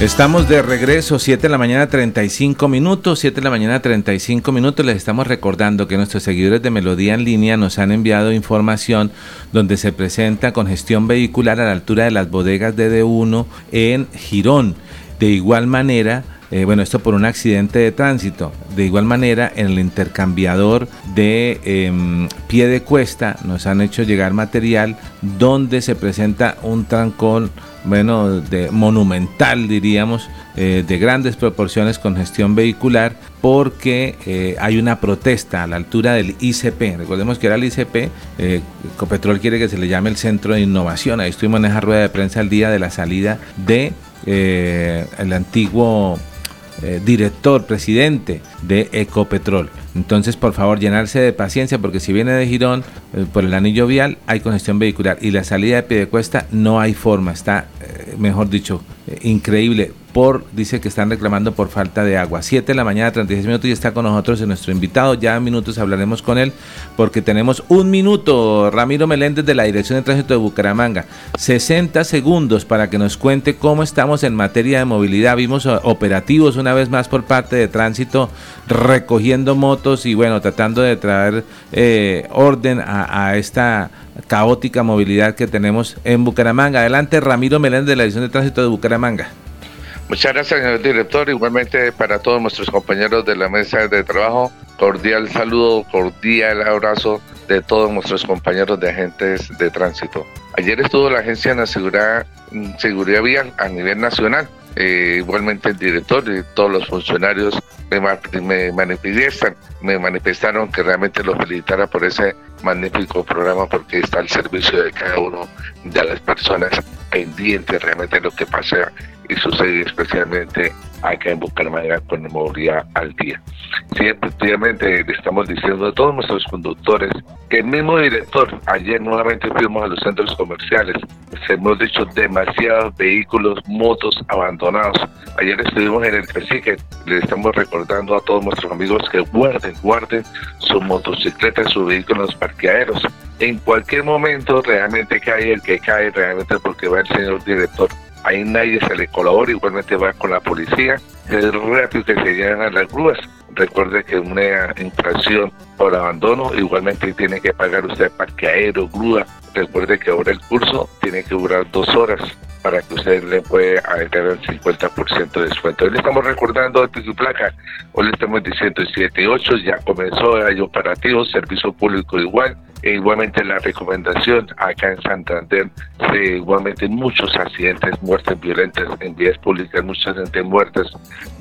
Estamos de regreso, 7 de la mañana 35 minutos, 7 de la mañana 35 minutos. Les estamos recordando que nuestros seguidores de Melodía en línea nos han enviado información donde se presenta congestión vehicular a la altura de las bodegas de D1 en Girón. De igual manera, eh, bueno, esto por un accidente de tránsito. De igual manera, en el intercambiador de em, pie de cuesta nos han hecho llegar material donde se presenta un trancón bueno, de monumental diríamos, eh, de grandes proporciones con gestión vehicular, porque eh, hay una protesta a la altura del ICP. Recordemos que era el ICP, eh, Copetrol quiere que se le llame el Centro de Innovación. Ahí estuvimos en esa rueda de prensa el día de la salida de el antiguo director, presidente de Ecopetrol. Entonces, por favor, llenarse de paciencia porque si viene de Girón eh, por el anillo vial hay congestión vehicular. Y la salida de Piedecuesta no hay forma, está, eh, mejor dicho, eh, increíble por, dice que están reclamando por falta de agua. 7 de la mañana, 36 minutos y está con nosotros nuestro invitado. Ya en minutos hablaremos con él porque tenemos un minuto. Ramiro Meléndez de la Dirección de Tránsito de Bucaramanga. 60 segundos para que nos cuente cómo estamos en materia de movilidad. Vimos operativos una vez más por parte de tránsito recogiendo motos y bueno, tratando de traer eh, orden a esta caótica movilidad que tenemos en Bucaramanga. Adelante, Ramiro Meléndez de la Dirección de Tránsito de Bucaramanga. Muchas gracias, señor director. Igualmente para todos nuestros compañeros de la mesa de trabajo, cordial saludo, cordial abrazo de todos nuestros compañeros de agentes de tránsito. Ayer estuvo la Agencia de Seguridad, Vial a nivel nacional. Eh, igualmente el director y todos los funcionarios me, me, manifiestan, me manifestaron que realmente lo felicitara por ese magnífico programa porque está al servicio de cada uno de las personas pendientes realmente de lo que pasa y sucede especialmente acá en Bucaramanga con movilidad al día. Sí, efectivamente le estamos diciendo a todos nuestros conductores que el mismo director, ayer nuevamente fuimos a los centros comerciales, se hemos dicho demasiados vehículos, motos abandonados. Ayer estuvimos en el que le estamos recordando a todos nuestros amigos que guarden, guarden sus motocicletas, sus vehículos parqueaderos. En cualquier momento realmente cae el que cae realmente porque va el señor director ahí nadie se le colabora, igualmente va con la policía, es rápido que se llegan a las grúas. Recuerde que una infracción por abandono, igualmente tiene que pagar usted parqueadero, grúa. Recuerde que ahora el curso tiene que durar dos horas para que usted le pueda agregar el 50% de descuento. Hoy le estamos recordando a tu placa, hoy le estamos diciendo 7 y 8, ya comenzó, hay operativos, servicio público igual, e igualmente la recomendación acá en Santander, de igualmente muchos accidentes, muertes violentas en vías públicas, muchas gente muertas,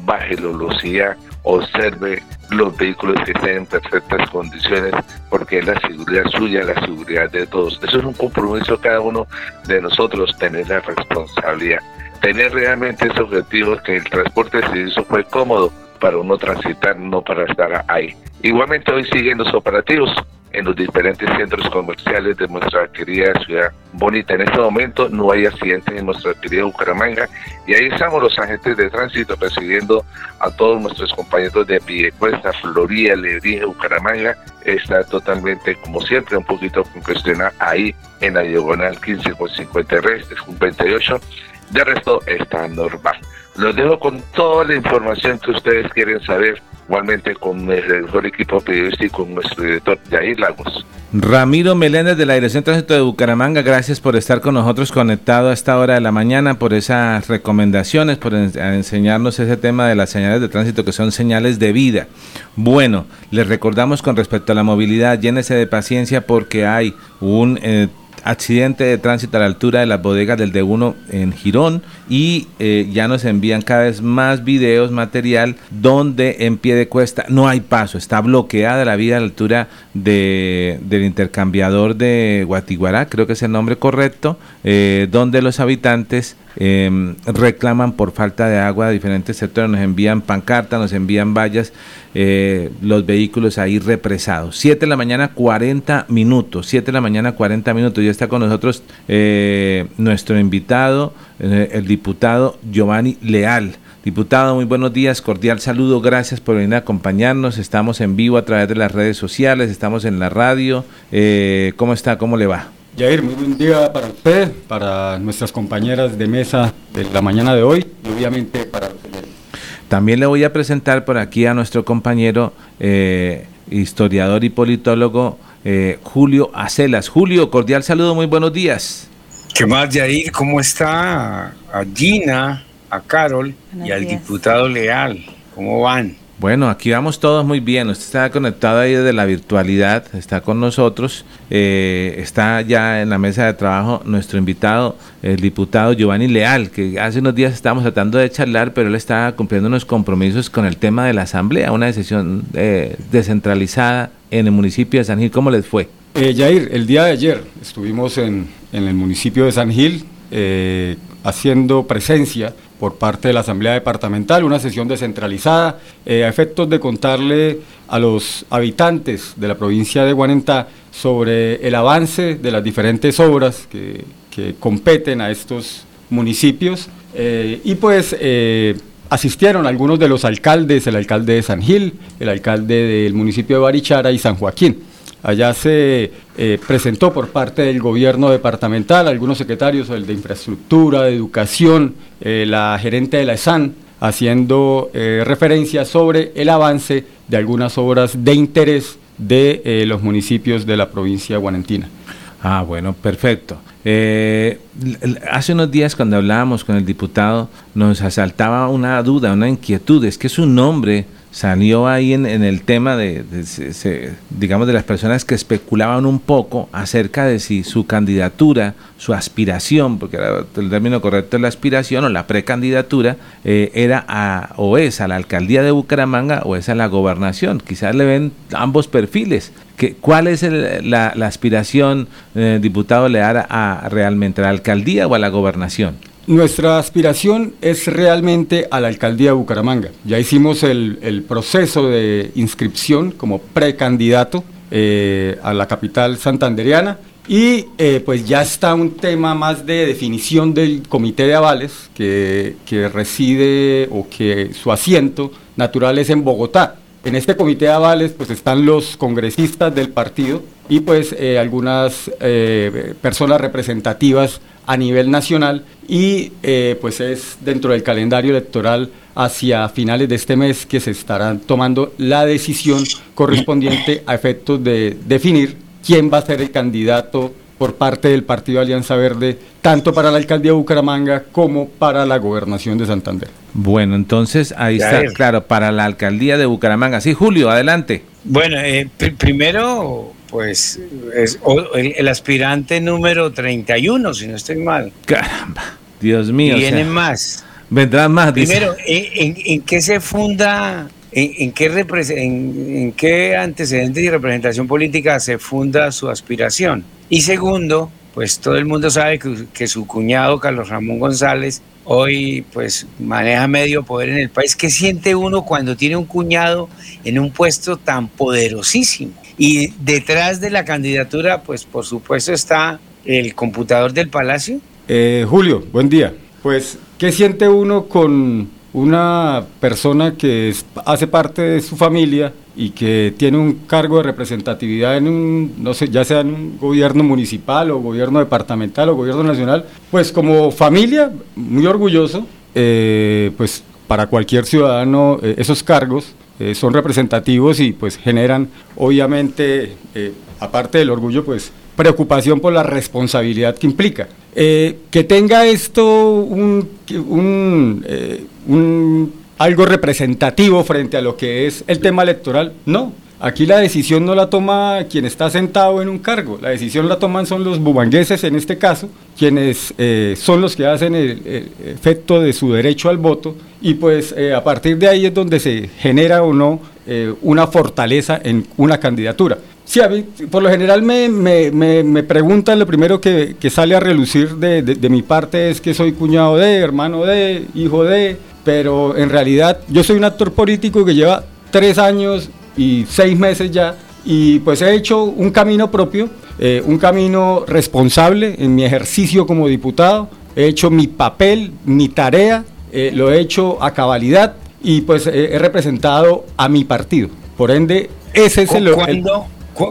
baje la velocidad, observe los vehículos que estén en perfectas condiciones, porque es la seguridad suya, la seguridad de todos. Eso es un compromiso cada uno de nosotros, tener la responsabilidad, tener realmente ese objetivo que el transporte se hizo fue cómodo para uno transitar, no para estar ahí. Igualmente hoy siguen los operativos en los diferentes centros comerciales de nuestra querida ciudad bonita. En este momento no hay accidentes en nuestra querida Bucaramanga y ahí estamos los agentes de tránsito recibiendo a todos nuestros compañeros de Piedecuesta, Florida, Lebrija, Bucaramanga. Está totalmente, como siempre, un poquito congestionada ahí en la diagonal 15 con 53, 58. De resto está normal. Los dejo con toda la información que ustedes quieren saber igualmente con el mejor equipo periodístico, con nuestro director Jair Lagos. Ramiro Meléndez de la Dirección Tránsito de Bucaramanga, gracias por estar con nosotros conectado a esta hora de la mañana, por esas recomendaciones, por enseñarnos ese tema de las señales de tránsito que son señales de vida. Bueno, les recordamos con respecto a la movilidad, llénese de paciencia porque hay un... Eh, accidente de tránsito a la altura de las bodegas del D1 en Girón y eh, ya nos envían cada vez más videos, material donde en pie de cuesta no hay paso, está bloqueada la vía a la altura de, del intercambiador de Guatiguará, creo que es el nombre correcto, eh, donde los habitantes em, reclaman por falta de agua de diferentes sectores, nos envían pancartas, nos envían vallas, eh, los vehículos ahí represados. 7 de la mañana 40 minutos, 7 de la mañana 40 minutos, ya está con nosotros eh, nuestro invitado, el diputado Giovanni Leal. Diputado, muy buenos días, cordial saludo, gracias por venir a acompañarnos. Estamos en vivo a través de las redes sociales, estamos en la radio. Eh, ¿Cómo está? ¿Cómo le va? Jair, muy buen día para usted, para nuestras compañeras de mesa de la mañana de hoy y obviamente para los También le voy a presentar por aquí a nuestro compañero eh, historiador y politólogo eh, Julio Acelas. Julio, cordial saludo, muy buenos días. ¿Qué más, Jair? ¿Cómo está? A Gina, a Carol y al diputado Leal. ¿Cómo van? Bueno, aquí vamos todos muy bien. Usted está conectado ahí desde la virtualidad, está con nosotros. Eh, está ya en la mesa de trabajo nuestro invitado, el diputado Giovanni Leal, que hace unos días estábamos tratando de charlar, pero él está cumpliendo unos compromisos con el tema de la asamblea, una decisión eh, descentralizada en el municipio de San Gil. ¿Cómo les fue? Eh, Jair, el día de ayer estuvimos en, en el municipio de San Gil eh, haciendo presencia por parte de la Asamblea Departamental, una sesión descentralizada, eh, a efectos de contarle a los habitantes de la provincia de Guanentá sobre el avance de las diferentes obras que, competen a estos municipios eh, y pues eh, asistieron algunos de los alcaldes, el alcalde de San Gil, el alcalde del municipio de Barichara y San Joaquín. Allá se eh, presentó por parte del gobierno departamental, algunos secretarios, el de infraestructura, de educación, eh, la gerente de la ESAN, haciendo eh, referencia sobre el avance de algunas obras de interés de los municipios de la provincia Guanentina. Ah, bueno, perfecto. hace unos días cuando hablábamos con el diputado nos asaltaba una duda, una inquietud, es que su nombre salió ahí en, el tema de, digamos, de las personas que especulaban un poco acerca de si su candidatura, su aspiración, porque el término correcto es la aspiración o la precandidatura, eh, era a, o es a la alcaldía de Bucaramanga o es a la gobernación. Quizás le ven ambos perfiles. ¿Qué, ¿Cuál es la, aspiración, eh, diputado Leara, a realmente a la alcaldía o a la gobernación? Nuestra aspiración es realmente a la alcaldía de Bucaramanga. Ya hicimos el, proceso de inscripción como precandidato eh, a la capital santanderiana y eh, pues ya está un tema más de definición del comité de avales que, reside o que su asiento natural es en Bogotá. En este comité de avales pues están los congresistas del partido y pues eh, algunas personas representativas a nivel nacional y eh, pues es dentro del calendario electoral hacia finales de este mes que se estará tomando la decisión correspondiente a efectos de definir quién va a ser el candidato por parte del Partido Alianza Verde, tanto para la alcaldía de Bucaramanga como para la gobernación de Santander. Bueno, entonces ahí está, claro, para la alcaldía de Bucaramanga. Sí, Julio, adelante. Bueno, eh, primero pues es el, aspirante número 31, si no estoy mal. Caramba, Dios mío. Vienen más. Vendrán más. Primero, ¿en, qué se funda, en, qué en, qué antecedentes y representación política se funda su aspiración? Y segundo, pues todo el mundo sabe que, que su cuñado, Carlos Ramón González, hoy pues maneja medio poder en el país. ¿Qué siente uno cuando tiene un cuñado en un puesto tan poderosísimo? Y detrás de la candidatura, pues por supuesto está el computador del Palacio. Eh, Julio, buen día. Pues, ¿qué siente uno con una persona que hace parte de su familia y que tiene un cargo de representatividad en un, no sé, ya sea en un gobierno municipal o gobierno departamental o gobierno nacional, pues como familia, muy orgulloso, eh, pues para cualquier ciudadano eh, esos cargos eh, son representativos y pues generan obviamente, eh, aparte del orgullo, pues preocupación por la responsabilidad que implica. Eh, que tenga esto un, un, algo representativo frente a lo que es el tema electoral, no. Aquí la decisión no la toma quien está sentado en un cargo, la decisión la toman son los bumangueses en este caso, quienes son los que hacen el, efecto de su derecho al voto y pues eh, a partir de ahí es donde se genera o no eh, una fortaleza en una candidatura. Sí, por lo general me, me, me, preguntan, lo primero que, que sale a relucir de, de, mi parte es que soy cuñado de, hermano de, hijo de, pero en realidad yo soy un actor político que lleva tres años y seis meses ya y pues he hecho un camino propio, eh, un camino responsable en mi ejercicio como diputado, he hecho mi papel, mi tarea, eh, lo he hecho a cabalidad y pues he representado a mi partido. Por ende, ese es el... ¿Cuándo,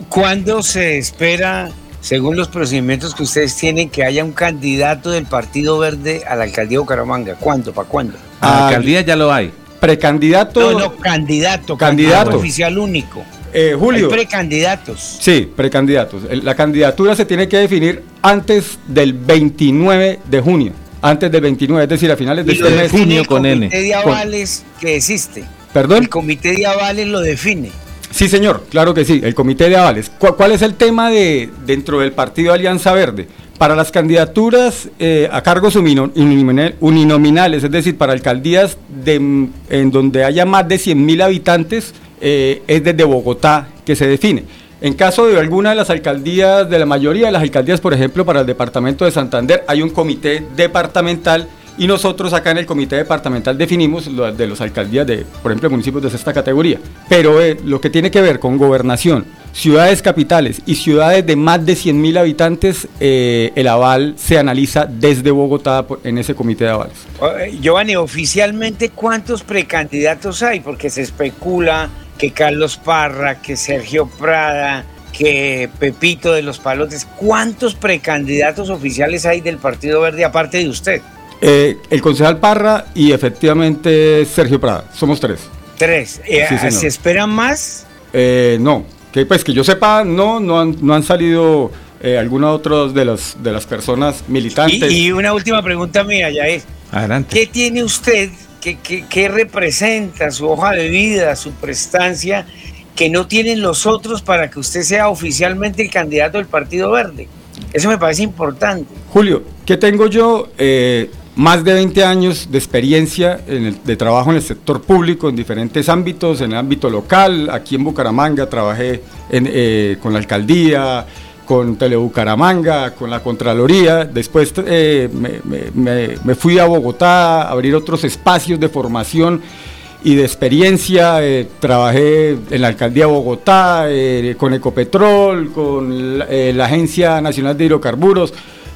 ¿Cuándo se espera, según los procedimientos que ustedes tienen, que haya un candidato del Partido Verde a la alcaldía de Bucaramanga? ¿Cuándo? ¿Para cuándo? A la alcaldía ya lo hay. Precandidato. No, no, candidato. Candidato. oficial único. Eh, Julio. Hay precandidatos. Sí, precandidatos. La candidatura se tiene que definir antes del 29 de junio. Antes del 29, es decir, a finales de este mes. Junio con N. El comité de avales que existe. ¿Perdón? El comité de avales lo define. Sí, señor, claro que sí, el comité de avales. ¿Cuál, es el tema de dentro del partido Alianza Verde? Para las candidaturas eh, a cargos uninominales, es decir, para alcaldías de, en donde haya más de 100.000 habitantes, eh, es desde Bogotá que se define. En caso de alguna de las alcaldías, de la mayoría de las alcaldías, por ejemplo, para el departamento de Santander, hay un comité departamental y nosotros acá en el comité departamental definimos lo de los alcaldías de, por ejemplo, municipios de esta categoría. Pero eh, lo que tiene que ver con gobernación, ciudades capitales y ciudades de más de 100.000 habitantes, eh, el aval se analiza desde Bogotá en ese comité de avales. Eh, Giovanni, oficialmente, ¿cuántos precandidatos hay? Porque se especula que Carlos Parra, que Sergio Prada, que Pepito de los Palotes, ¿cuántos precandidatos oficiales hay del Partido Verde aparte de usted? Eh, el concejal Parra y efectivamente Sergio Prada. Somos tres. Tres. Eh, ¿Se esperan más? Eh, no. Que pues que yo sepa, no, no han, no han salido algunos otros de las de las personas militantes. Y, una última pregunta mía, ya es. Adelante. ¿Qué tiene usted? ¿Qué, representa su hoja de vida, su prestancia, que no tienen los otros para que usted sea oficialmente el candidato del Partido Verde? Eso me parece importante. Julio, ¿qué tengo yo? más de 20 años de experiencia de trabajo en el sector público en diferentes ámbitos, en el ámbito local, aquí en Bucaramanga trabajé eh, con la alcaldía, con Telebucaramanga, con la Contraloría, después eh, me, fui a Bogotá a abrir otros espacios de formación y de experiencia, eh, trabajé en la alcaldía de Bogotá, con Ecopetrol, con la Agencia Nacional de Hidrocarburos,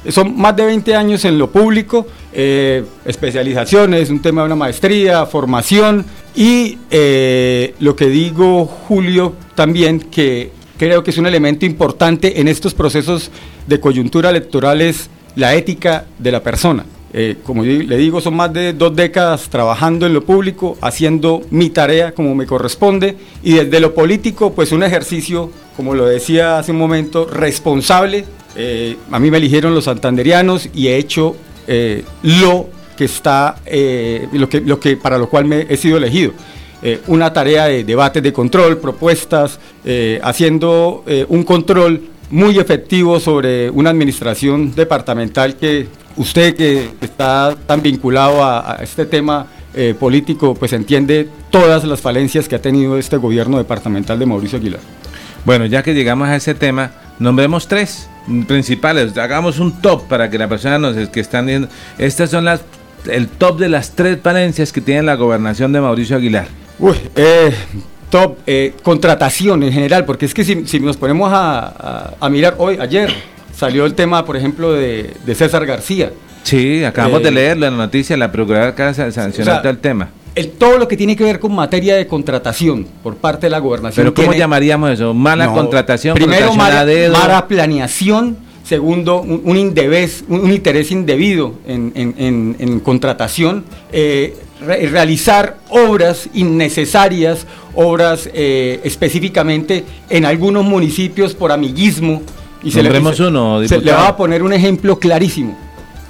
son más de 20 años en lo público, eh, especializaciones, un tema de una maestría, formación. Y eh, lo que digo, Julio, también que creo que es un elemento importante en estos procesos de coyuntura electoral es la ética de la persona. Eh, como le digo, son más de dos décadas trabajando en lo público, haciendo mi tarea como me corresponde y desde lo político, pues un ejercicio, como lo decía hace un momento, responsable eh, a mí me eligieron los santanderianos y he hecho eh, lo que está, lo, que, lo que, para lo cual me he sido elegido. Una tarea de debate, de control, propuestas, haciendo un control muy efectivo sobre una administración departamental que usted que está tan vinculado a, este tema político, pues entiende todas las falencias que ha tenido este gobierno departamental de Mauricio Aguilar. Bueno, ya que llegamos a ese tema, nombremos tres principales. Hagamos un top para que la persona nos que están viendo. Estas son las el top de las tres palencias que tiene la gobernación de Mauricio Aguilar. Uy, eh, top eh, contratación en general, porque es que si, nos ponemos a, mirar hoy, ayer salió el tema, por ejemplo, de, César García. Sí, acabamos de eh, leer la noticia, la Procuradora acaba de sancionar el tema todo lo que tiene que ver con materia de contratación por parte de la gobernación. ¿Pero cómo llamaríamos eso? ¿Mala contratación? Primero, mala, planeación. Segundo, un, un, interés indebido en, contratación. Eh, realizar obras innecesarias, obras eh, específicamente en algunos municipios por amiguismo. Y se le, uno, se le va a poner un ejemplo clarísimo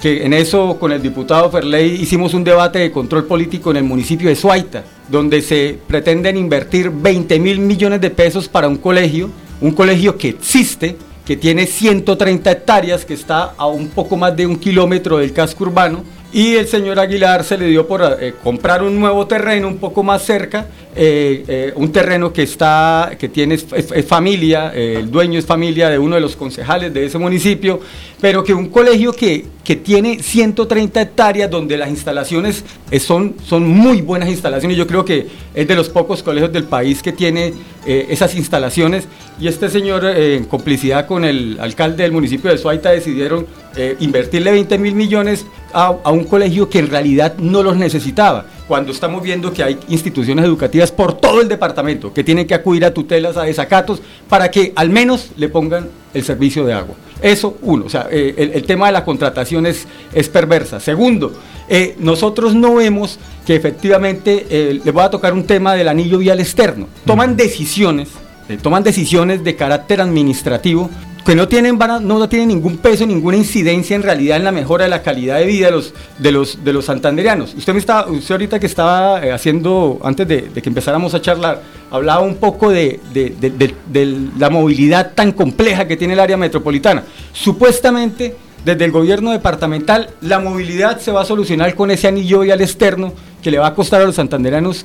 que en eso con el diputado Ferley hicimos un debate de control político en el municipio de Suaita. donde se pretenden invertir 20 mil millones de pesos para un colegio, un colegio que existe, que tiene 130 hectáreas, que está a un poco más de un kilómetro del casco urbano, y el señor Aguilar se le dio por eh, comprar un nuevo terreno un poco más cerca, eh, eh, un terreno que está, que tiene familia, el dueño es familia de uno de los concejales de ese municipio, pero que un colegio que, que tiene 130 hectáreas donde las instalaciones son, son muy buenas instalaciones, yo creo que es de los pocos colegios del país que tiene esas instalaciones. Y este señor en complicidad con el alcalde del municipio de Suaita decidieron invertirle 20 mil millones a, a un colegio que en realidad no los necesitaba, cuando estamos viendo que hay instituciones educativas por todo el departamento que tienen que acudir a tutelas, a desacatos, para que al menos le pongan el servicio de agua. Eso, uno, o sea, eh, el, tema de la contratación es, es perversa. Segundo, eh, nosotros no vemos que efectivamente, eh, le voy a tocar un tema del anillo vial externo, toman decisiones, toman decisiones de carácter administrativo que no tienen, no ningún peso, ninguna incidencia en realidad en la mejora de la calidad de vida de los, de los, de los. Usted, me está, usted ahorita que estaba eh, haciendo, antes de, que empezáramos a charlar, hablaba un poco de, de, la movilidad tan compleja que tiene el área metropolitana. Supuestamente desde el gobierno departamental, la movilidad se va a solucionar con ese anillo vial externo que le va a costar a los santanderanos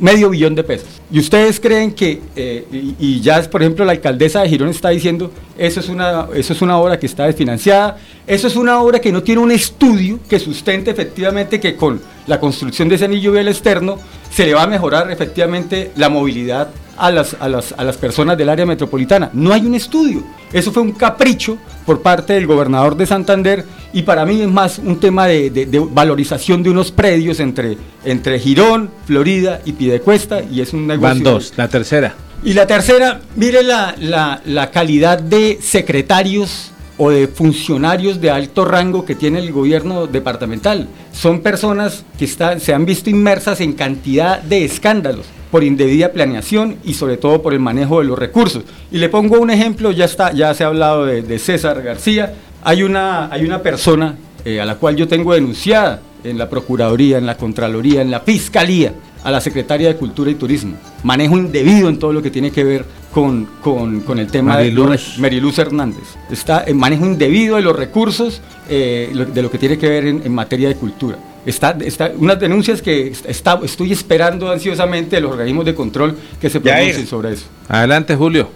medio billón de pesos. Y ustedes creen que, eh, y, ya por ejemplo la alcaldesa de Girón está diciendo, eso es, una, eso es una obra que está desfinanciada, eso es una obra que no tiene un estudio que sustente efectivamente que con la construcción de ese anillo vial externo se le va a mejorar efectivamente la movilidad a las, a las, a las personas del área metropolitana. No hay un estudio. Eso fue un capricho por parte del gobernador de Santander y para mí es más un tema de, valorización de unos predios entre, entre Girón, Florida y Pidecuesta y es un negocio. Van dos, la tercera. Y la tercera, mire la, la, la calidad de secretarios o de funcionarios de alto rango que tiene el gobierno departamental. Son personas que están, se han visto inmersas en cantidad de escándalos por indebida planeación y sobre todo por el manejo de los recursos. Y le pongo un ejemplo, ya, está, ya se ha hablado de, César García, hay una, hay una persona eh, a la cual yo tengo denunciada en la Procuraduría, en la Contraloría, en la Fiscalía, a la Secretaria de Cultura y Turismo. Manejo indebido en todo lo que tiene que ver con, con, el tema de Meriluz Hernández. Está en manejo indebido de los recursos eh, de lo que tiene que ver en materia de cultura. Está, está, unas denuncias que está, estoy esperando ansiosamente de los organismos de control que se pronuncien sobre eso. Adelante, Julio.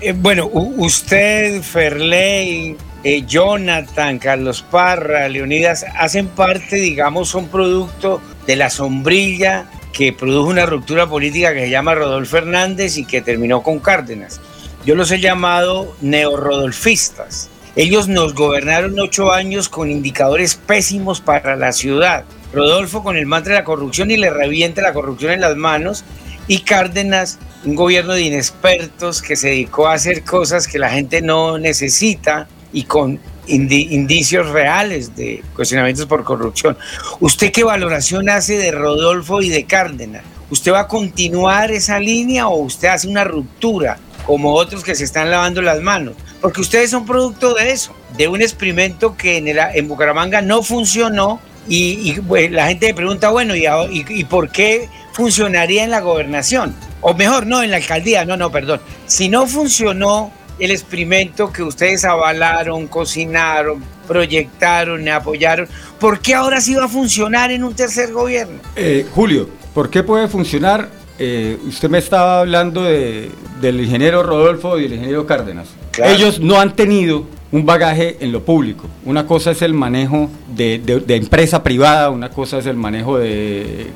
Eh, bueno, usted, Ferley, eh, Jonathan, Carlos Parra, Leonidas, hacen parte, digamos, son producto de la sombrilla que produjo una ruptura política que se llama Rodolfo Hernández y que terminó con Cárdenas. Yo los he llamado neorrodolfistas. Ellos nos gobernaron ocho años con indicadores pésimos para la ciudad. Rodolfo con el mantra de la corrupción y le revienta la corrupción en las manos. Y Cárdenas, un gobierno de inexpertos que se dedicó a hacer cosas que la gente no necesita y con indicios reales de cuestionamientos por corrupción. ¿Usted qué valoración hace de Rodolfo y de Cárdenas? ¿Usted va a continuar esa línea o usted hace una ruptura como otros que se están lavando las manos? Porque ustedes son producto de eso, de un experimento que en, en Bucaramanga no funcionó y, pues, la gente me pregunta, bueno, ¿y, y, por qué funcionaría en la gobernación? O mejor, no, en la alcaldía, no, no, perdón. Si no funcionó el experimento que ustedes avalaron, cocinaron, proyectaron, apoyaron, ¿por qué ahora sí va a funcionar en un tercer gobierno? Eh, Julio, ¿por qué puede funcionar? Eh, usted me estaba hablando de, del ingeniero Rodolfo y del ingeniero Cárdenas. Ellos no han tenido un bagaje en lo público. Una cosa es el manejo de, empresa privada, una cosa es el manejo de,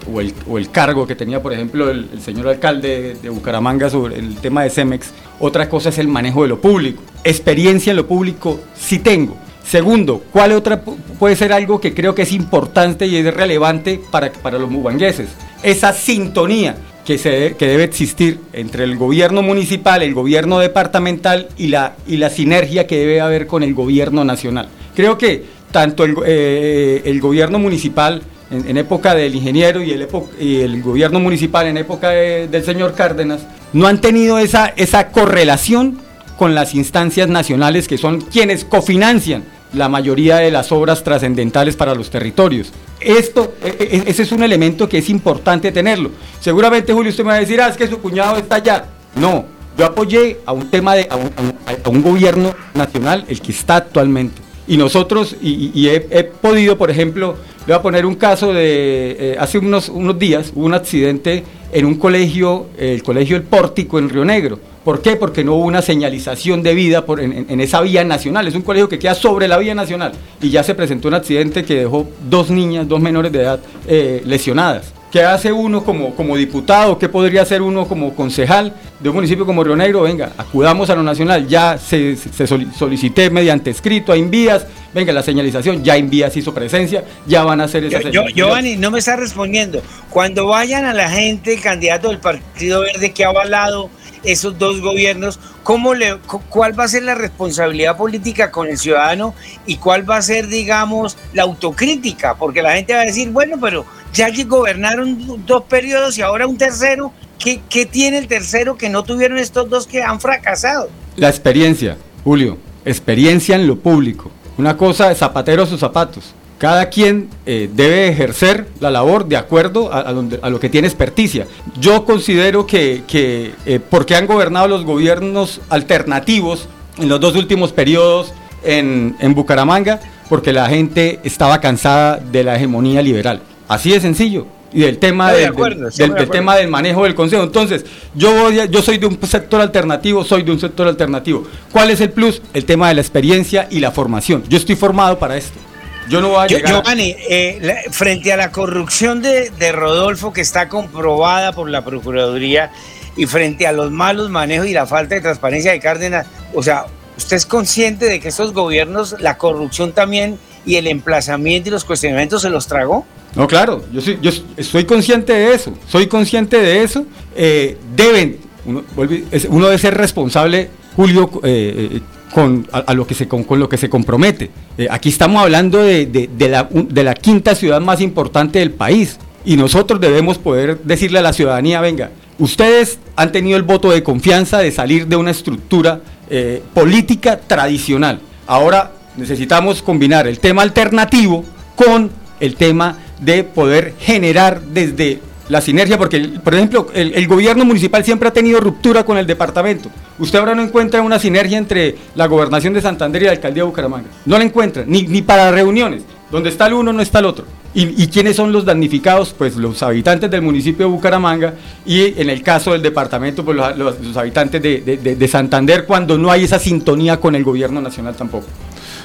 o el, cargo que tenía, por ejemplo, el, señor alcalde de Bucaramanga sobre el tema de Cemex. Otra cosa es el manejo de lo público. Experiencia en lo público sí tengo. Segundo, ¿cuál otra puede ser algo que creo que es importante y es relevante para, para los mubangueses? Esa sintonía que, se, que debe existir entre el gobierno municipal, el gobierno departamental y la, y la sinergia que debe haber con el gobierno nacional. Creo que tanto el, eh, el gobierno municipal en, época del ingeniero y el, y el, gobierno municipal en época del señor Cárdenas no han tenido esa, esa correlación con las instancias nacionales que son quienes cofinancian la mayoría de las obras trascendentales para los territorios. Esto, e, e, ese es un elemento que es importante tenerlo. Seguramente, Julio, usted me va a decir, ah, es que su cuñado está allá. No, yo apoyé a un tema de, a un, gobierno nacional, el que está actualmente. Y nosotros, y, he, podido, por ejemplo, le voy a poner un caso de, eh, hace unos, unos días hubo un accidente en un colegio, el colegio El Pórtico en Río Negro ¿Por qué? Porque no hubo una señalización de vida por, en, esa vía nacional. Es un colegio que queda sobre la vía nacional. Y ya se presentó un accidente que dejó dos niñas, dos menores de edad eh, lesionadas. ¿Qué hace uno como, como diputado? ¿Qué podría hacer uno como concejal de un municipio como Río Negro? Venga, acudamos a lo nacional. Ya se, solicité mediante escrito a Invías. Venga, la señalización, ya Invías hizo presencia, ya van a hacer esa yo, Giovanni, no me está respondiendo. Cuando vayan a la gente, el candidato del Partido Verde que ha avalado esos dos gobiernos, ¿cómo le, ¿cuál va a ser la responsabilidad política con el ciudadano y cuál va a ser, digamos, la autocrítica? Porque la gente va a decir, bueno, pero ya que gobernaron dos periodos y ahora un tercero, ¿qué, qué tiene el tercero que no tuvieron estos dos que han fracasado? La experiencia, Julio, experiencia en lo público. Una cosa zapatero sus zapatos. Cada quien eh, debe ejercer la labor de acuerdo a, lo que tiene experticia. Yo considero que, eh, porque han gobernado los gobiernos alternativos en los dos últimos periodos en, Bucaramanga, porque la gente estaba cansada de la hegemonía liberal. Así de sencillo y del tema del, tema del manejo del consejo. Entonces, yo voy yo soy de un sector alternativo, soy de un sector alternativo. ¿Cuál es el plus? El tema de la experiencia y la formación. Yo estoy formado para esto. Yo no voy a llegar. Giovanni, eh, frente a la corrupción de, Rodolfo que está comprobada por la Procuraduría y frente a los malos manejos y la falta de transparencia de Cárdenas, o sea, ¿usted es consciente de que estos gobiernos, la corrupción también y el emplazamiento y los cuestionamientos se los tragó? No, claro, yo, soy, yo estoy consciente de eso, soy consciente de eso. Eh, deben, uno, uno, debe ser responsable, Julio, eh, con, a, lo que se, con, lo que se compromete. Eh, aquí estamos hablando de, de, la, de la quinta ciudad más importante del país y nosotros debemos poder decirle a la ciudadanía, venga, ustedes han tenido el voto de confianza de salir de una estructura eh, política tradicional. Ahora necesitamos combinar el tema alternativo con el tema de poder generar desde la sinergia, porque, por ejemplo, el, gobierno municipal siempre ha tenido ruptura con el departamento. Usted ahora no encuentra una sinergia entre la gobernación de Santander y la alcaldía de Bucaramanga. No la encuentra, ni, ni para reuniones. Donde está el uno, no está el otro. ¿Y, quiénes son los damnificados? Pues los habitantes del municipio de Bucaramanga y en el caso del departamento, pues los, habitantes de Santander cuando no hay esa sintonía con el gobierno nacional tampoco.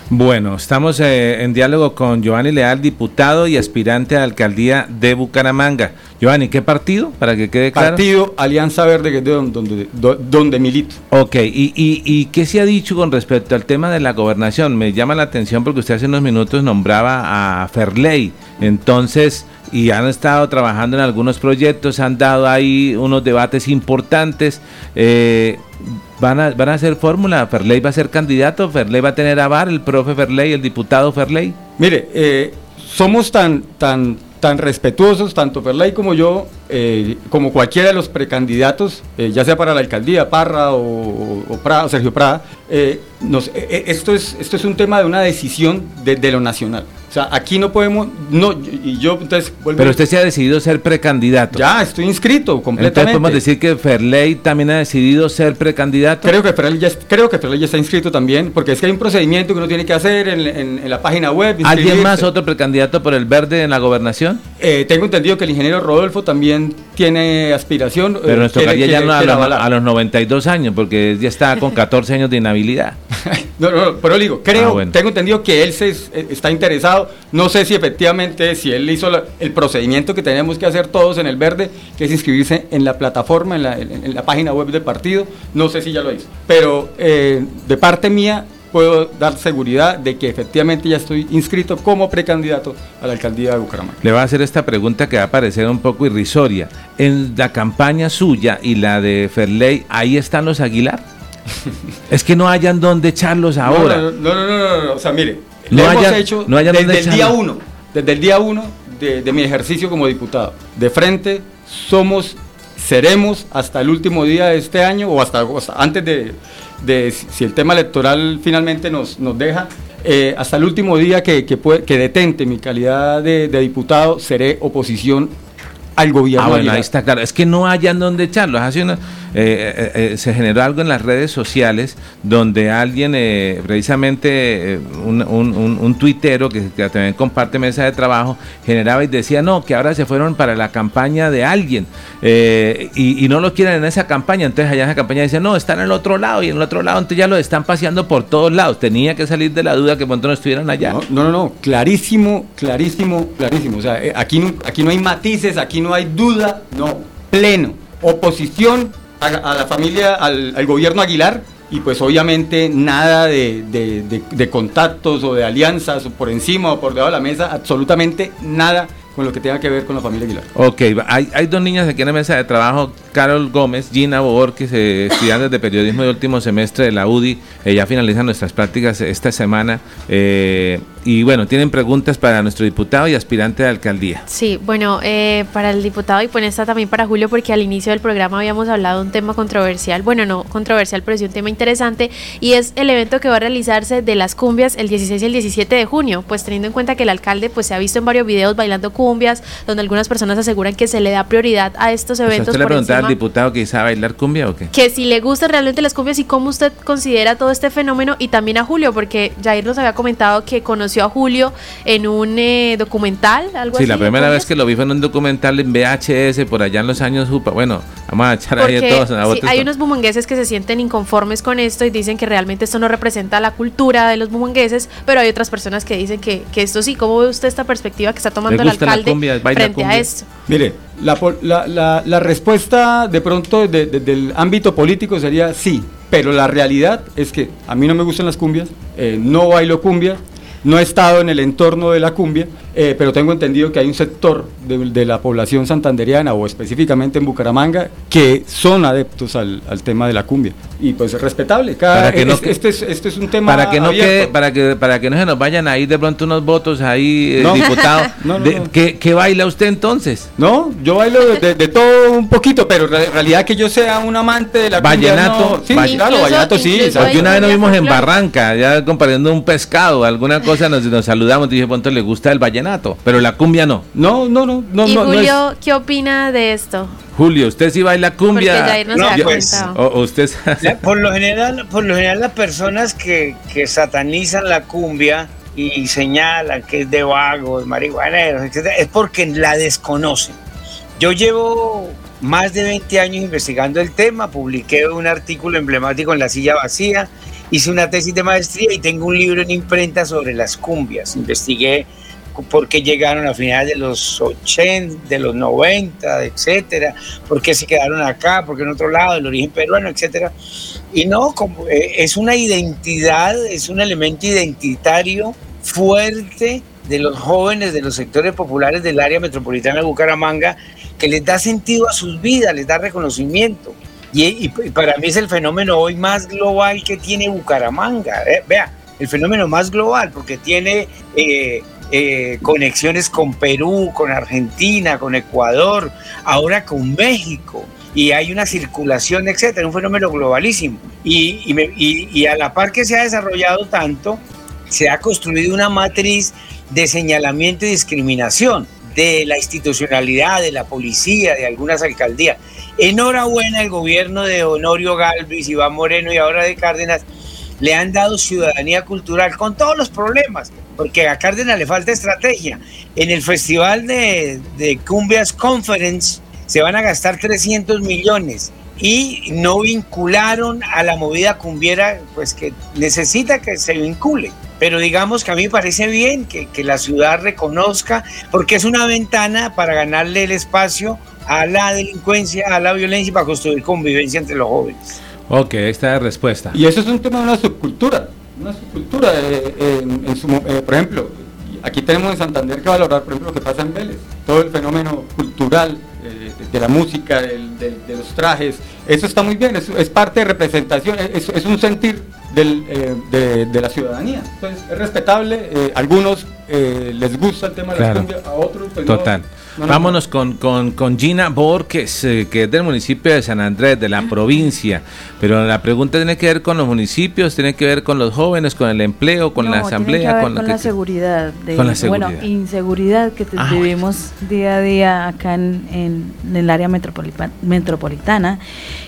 Bueno, estamos eh, en diálogo con Giovanni Leal, diputado y aspirante a la alcaldía de Bucaramanga. Giovanni, ¿qué partido? Para que quede claro. Partido Alianza Verde, que es de donde, donde, milito. Ok, ¿Y, y, qué se ha dicho con respecto al tema de la gobernación? Me llama la atención porque usted hace unos minutos nombraba a Ferley. Entonces, y han estado trabajando en algunos proyectos, han dado ahí unos debates importantes. Eh, van a, van a hacer fórmula. Ferley va a ser candidato, Ferley va a tener a bar, el profe Ferley, el diputado Ferley. Mire, eh, somos tan, tan, tan respetuosos, tanto Ferley como yo, eh, como cualquiera de los precandidatos, eh, ya sea para la alcaldía, Parra o, o, Sergio Prada, nos, esto, es, esto es un tema de una decisión de lo nacional. O sea, aquí no podemos, no, y yo entonces... Pero usted se ha decidido ser precandidato. Ya, estoy inscrito completamente. Entonces podemos decir que Ferley también ha decidido ser precandidato. Creo que Ferley ya, creo que Ferley ya está inscrito también, porque es que hay un procedimiento que uno tiene que hacer en, la página web. ¿Alguien más, otro precandidato por el verde en la gobernación? Eh, tengo entendido que el ingeniero Rodolfo también tiene aspiración. Pero nos tocaría ya a, los, a, los, 92 años, porque ya está con (laughs) 14 años de inhabilidad. (laughs) no, no, pero digo, creo, ah, tengo entendido que él se, está interesado no sé si efectivamente, si él hizo el procedimiento que tenemos que hacer todos en el verde, que es inscribirse en la plataforma, en la, página web del partido. No sé si ya lo hizo. Pero eh, de parte mía, puedo dar seguridad de que efectivamente ya estoy inscrito como precandidato a la alcaldía de Bucaramanga. Le voy a hacer esta pregunta que va a parecer un poco irrisoria. En la campaña suya y la de Ferley, ¿ahí están los Aguilar? (laughs) es que no hayan dónde echarlos ahora. No, no, no, no, no, o sea, mire, lo hemos hecho desde el día uno, desde el día uno de, mi ejercicio como diputado. De frente somos, seremos hasta el último día de este año o hasta, antes de, si el tema electoral finalmente nos, nos deja, eh, hasta el último día que, que, que detente mi calidad de diputado, seré oposición al gobierno. Ah, bueno, ahí está claro. Es que no hayan donde echarlo. Hace una, eh, eh, eh, se generó algo en las redes sociales donde alguien, precisamente un, un, tuitero que, también comparte mesa de trabajo, generaba y decía, no, que ahora se fueron para la campaña de alguien y, no lo quieren en esa campaña. Entonces allá en esa campaña dice, no, están en el otro lado y en el otro lado entonces ya lo están paseando por todos lados. Tenía que salir de la duda que pronto no estuvieran allá. No, no, no, clarísimo, clarísimo, clarísimo. O sea, aquí aquí no hay matices, aquí no hay duda, no, pleno. Oposición a, la familia, al, gobierno Aguilar, y pues obviamente nada de, contactos o de alianzas por encima o por debajo de la mesa, absolutamente nada con lo que tenga que ver con la familia Aguilar. Ok, hay, hay dos niñas aquí en la mesa de trabajo, Carol Gómez, Gina Borges, eh, estudiantes de periodismo de último semestre de la UDI, eh, ya finalizan nuestras prácticas esta semana. Eh, y bueno, tienen preguntas para nuestro diputado y aspirante de alcaldía. Sí, bueno, eh, para el diputado y pues esta también para Julio, porque al inicio del programa habíamos hablado de un tema controversial, bueno, no controversial, pero sí un tema interesante, y es el evento que va a realizarse de las cumbias el 16 y el 17 de junio, pues teniendo en cuenta que el alcalde pues se ha visto en varios videos bailando cumbias, donde algunas personas aseguran que se le da prioridad a estos eventos. ¿Usted le preguntaba al diputado que sabe bailar cumbia o qué? Que si le gustan realmente las cumbias y cómo usted considera todo este fenómeno, y también a Julio, porque Jair nos había comentado que conoció a Julio en un eh, documental, algo sí, la primera vez que lo vi fue en un documental en VHS por allá en los años Bueno, vamos a echar ahí a todos. sí, hay unos bumangueses que se sienten inconformes con esto y dicen que realmente esto no representa la cultura de los bumangueses, pero hay otras personas que dicen que, que esto sí. ¿Cómo ve usted esta perspectiva que está tomando el alcalde frente a esto? Mire, la, la, la, respuesta de pronto del ámbito político sería sí, pero la realidad es que a mí no me gustan las cumbias, eh, no bailo cumbia, no he estado en el entorno de la cumbia, eh, pero tengo entendido que hay un sector de, la población santanderiana o específicamente en Bucaramanga que son adeptos al, tema de la cumbia. Y pues es respetable. Cada, que este, es, este, es, un tema para que no para que para que no se nos vayan ahí de pronto unos votos ahí, eh, diputado. (laughs) ¿qué, baila usted entonces? No, yo bailo de, todo un poquito, pero en realidad que yo sea un amante de la vallenato, cumbia. sí, claro, vallenato sí. Porque una vez nos vimos en Barranca, ya compartiendo un pescado, alguna cosa, nos, nos saludamos y dije, ¿cuánto le gusta el vallenato? pero la cumbia no. No, no, no. no ¿Y Julio qué opina de esto? Julio, ¿usted sí baila cumbia? no, pues, o, usted... por, lo general, por lo general las personas que, que satanizan la cumbia y señalan que es de vagos, marihuaneros, etc., es porque la desconocen. Yo llevo más de 20 años investigando el tema, publiqué un artículo emblemático en La Silla Vacía, hice una tesis de maestría y tengo un libro en imprenta sobre las cumbias. Investigué por qué llegaron a finales de los 80, de los 90, etcétera, por qué se quedaron acá, por qué en otro lado, el origen peruano, etcétera. Y no, como, eh, es una identidad, es un elemento identitario fuerte de los jóvenes, de los sectores populares del área metropolitana de Bucaramanga, que les da sentido a sus vidas, les da reconocimiento. Y, para mí es el fenómeno hoy más global que tiene Bucaramanga. Eh, vea, el fenómeno más global, porque tiene eh, eh, conexiones con Perú, con Argentina, con Ecuador, ahora con México. Y hay una circulación, etcétera, un fenómeno globalísimo. Y, y, a la par que se ha desarrollado tanto, se ha construido una matriz de señalamiento y discriminación de la institucionalidad, de la policía, de algunas alcaldías. Enhorabuena el gobierno de Honorio Galvis, Iván Moreno y ahora de Cárdenas, le han dado ciudadanía cultural con todos los problemas, porque a Cárdenas le falta estrategia. En el Festival de, de Cumbias Conference se van a gastar 300 millones y no vincularon a la movida cumbiera, pues que necesita que se vincule. Pero digamos que a mí me parece bien que, que la ciudad reconozca, porque es una ventana para ganarle el espacio a la delincuencia, a la violencia y para construir convivencia entre los jóvenes. Ok, esta es la respuesta. Y eso es un tema de una subcultura, una subcultura, eh, en, su, eh, por ejemplo, aquí tenemos en Santander que valorar, por ejemplo, lo que pasa en Vélez, todo el fenómeno cultural de la música, de, los trajes, eso está muy bien, es, parte de representación, es, un sentir de, la ciudadanía. Entonces, es respetable, algunos les gusta el tema de la cumbia, a otros pues Total. Vámonos Con, con, con, Gina Borges, eh, que es del municipio de San Andrés, de la provincia. Pero la pregunta tiene que ver con los municipios, tiene que ver con los jóvenes, con el empleo, con la asamblea. con, la seguridad. con la seguridad. Bueno, inseguridad que ah, vivimos día a día acá en, en el área metropolitana.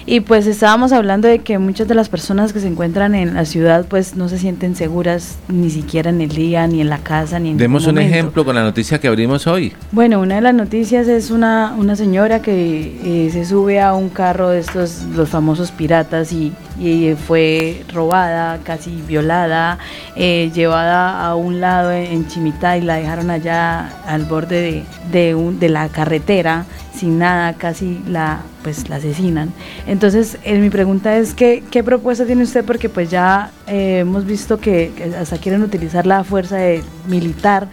Y pues estábamos hablando de que muchas de las personas que se encuentran en la ciudad pues no se sienten seguras ni siquiera en el día, ni en la casa, ni en Demos un ejemplo con la noticia que abrimos hoy. Bueno, una de las noticias es una, una señora que eh, se sube a un carro de estos, los famosos piratas y, fue robada, casi violada, eh, llevada a un lado en, Chimitá y la dejaron allá al borde de, de, de la carretera sin nada, casi la pues la asesinan. Entonces, eh, mi pregunta es ¿qué, qué propuesta tiene usted porque pues ya eh, hemos visto que, hasta quieren utilizar la fuerza militar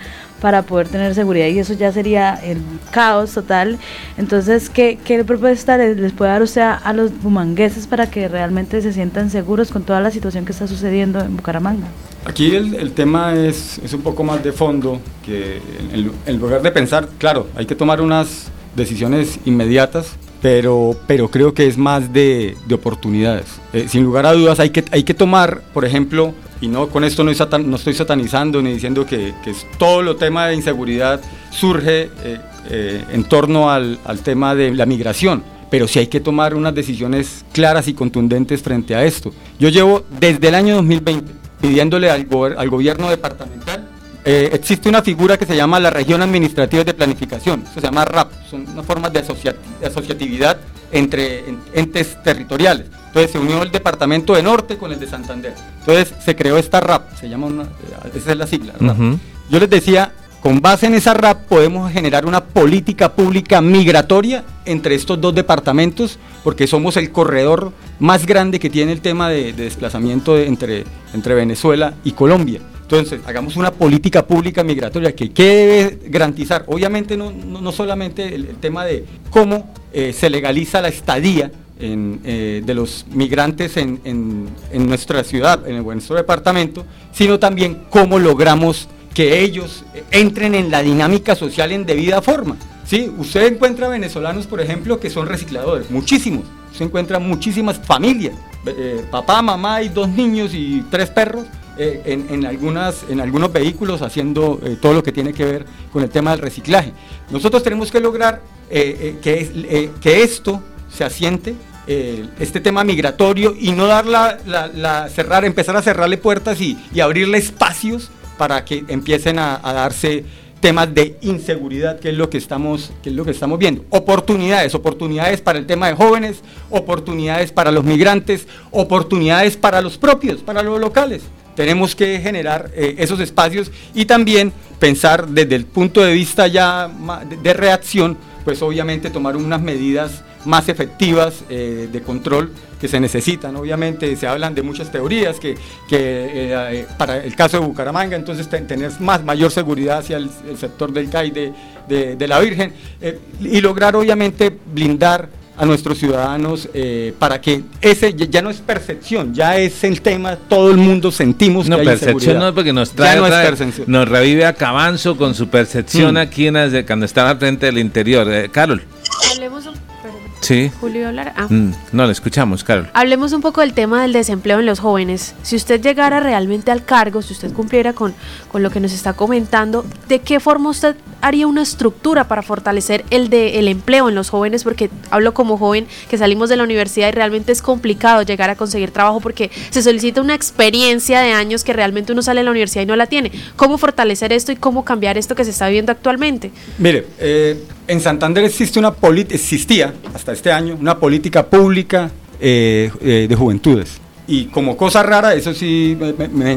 para poder tener seguridad y eso ya sería el caos total. Entonces, ¿qué, qué propuesta les, les, puede dar usted a, los bumangueses para que realmente se sientan seguros con toda la situación que está sucediendo en Bucaramanga? Aquí el, el tema es, es, un poco más de fondo, que en lugar de pensar, claro, hay que tomar unas decisiones inmediatas, pero, pero creo que es más de, de oportunidades. Eh, sin lugar a dudas hay que, hay que tomar, por ejemplo, y no con esto no, no estoy satanizando ni diciendo que, que todo lo tema de inseguridad surge eh, eh, en torno al, al tema de la migración pero sí hay que tomar unas decisiones claras y contundentes frente a esto. Yo llevo desde el año 2020 pidiéndole al, al gobierno departamental eh, existe una figura que se llama la región administrativa de planificación, se llama RAP, son unas formas de, asociatividad entre entes territoriales. Entonces se unió el departamento de Norte con el de Santander. Entonces se creó esta RAP, se llama una, eh, esa es la sigla. Yo les decía, con base en esa RAP podemos generar una política pública migratoria entre estos dos departamentos, porque somos el corredor más grande que tiene el tema de, desplazamiento entre, entre Venezuela y Colombia. Entonces, hagamos una política pública migratoria que, debe garantizar, obviamente no, no, solamente el, tema de cómo eh, se legaliza la estadía eh, de los migrantes en, en, nuestra ciudad, en nuestro departamento, sino también cómo logramos que ellos entren en la dinámica social en debida forma. ¿sí? Usted encuentra venezolanos, por ejemplo, que son recicladores, muchísimos. Se encuentran muchísimas familias, eh, papá, mamá y dos niños y tres perros eh, en, algunas, en algunos vehículos haciendo eh, todo lo que tiene que ver con el tema del reciclaje. Nosotros tenemos que lograr eh, que, que, esto se asiente, este tema migratorio, y no dar la, cerrar, empezar a cerrarle puertas y, abrirle espacios para que empiecen a, darse temas de inseguridad, que es lo que estamos, que es lo que estamos viendo. Oportunidades, oportunidades para el tema de jóvenes, oportunidades para los migrantes, oportunidades para los propios, para los locales tenemos que generar eh, esos espacios y también pensar desde el punto de vista ya de, reacción, pues obviamente tomar unas medidas más efectivas eh, de control que se necesitan. Obviamente se hablan de muchas teorías que, eh, para el caso de Bucaramanga, entonces tener más, mayor seguridad hacia el, sector del CAI de, de la Virgen y lograr obviamente blindar a nuestros ciudadanos eh, para que ese ya no es percepción, ya es el tema, todo el mundo sentimos no, que hay percepción no porque nos trae, nos revive a Cabanzo con su percepción mm. aquí en, cuando estaba frente del interior. Eh, Carol. Hablemos Sí. Julio Lara. Ah. Mm, no, le escuchamos, Carol. Hablemos un poco del tema del desempleo en los jóvenes. Si usted llegara realmente al cargo, si usted cumpliera con, con lo que nos está comentando, ¿de qué forma usted haría una estructura para fortalecer el, de, el empleo en los jóvenes? Porque hablo como joven que salimos de la universidad y realmente es complicado llegar a conseguir trabajo porque se solicita una experiencia de años que realmente uno sale de la universidad y no la tiene. ¿Cómo fortalecer esto y cómo cambiar esto que se está viviendo actualmente? Mire, eh, en Santander existe una existía hasta este año una política pública eh, eh, de juventudes. Y como cosa rara, eso sí,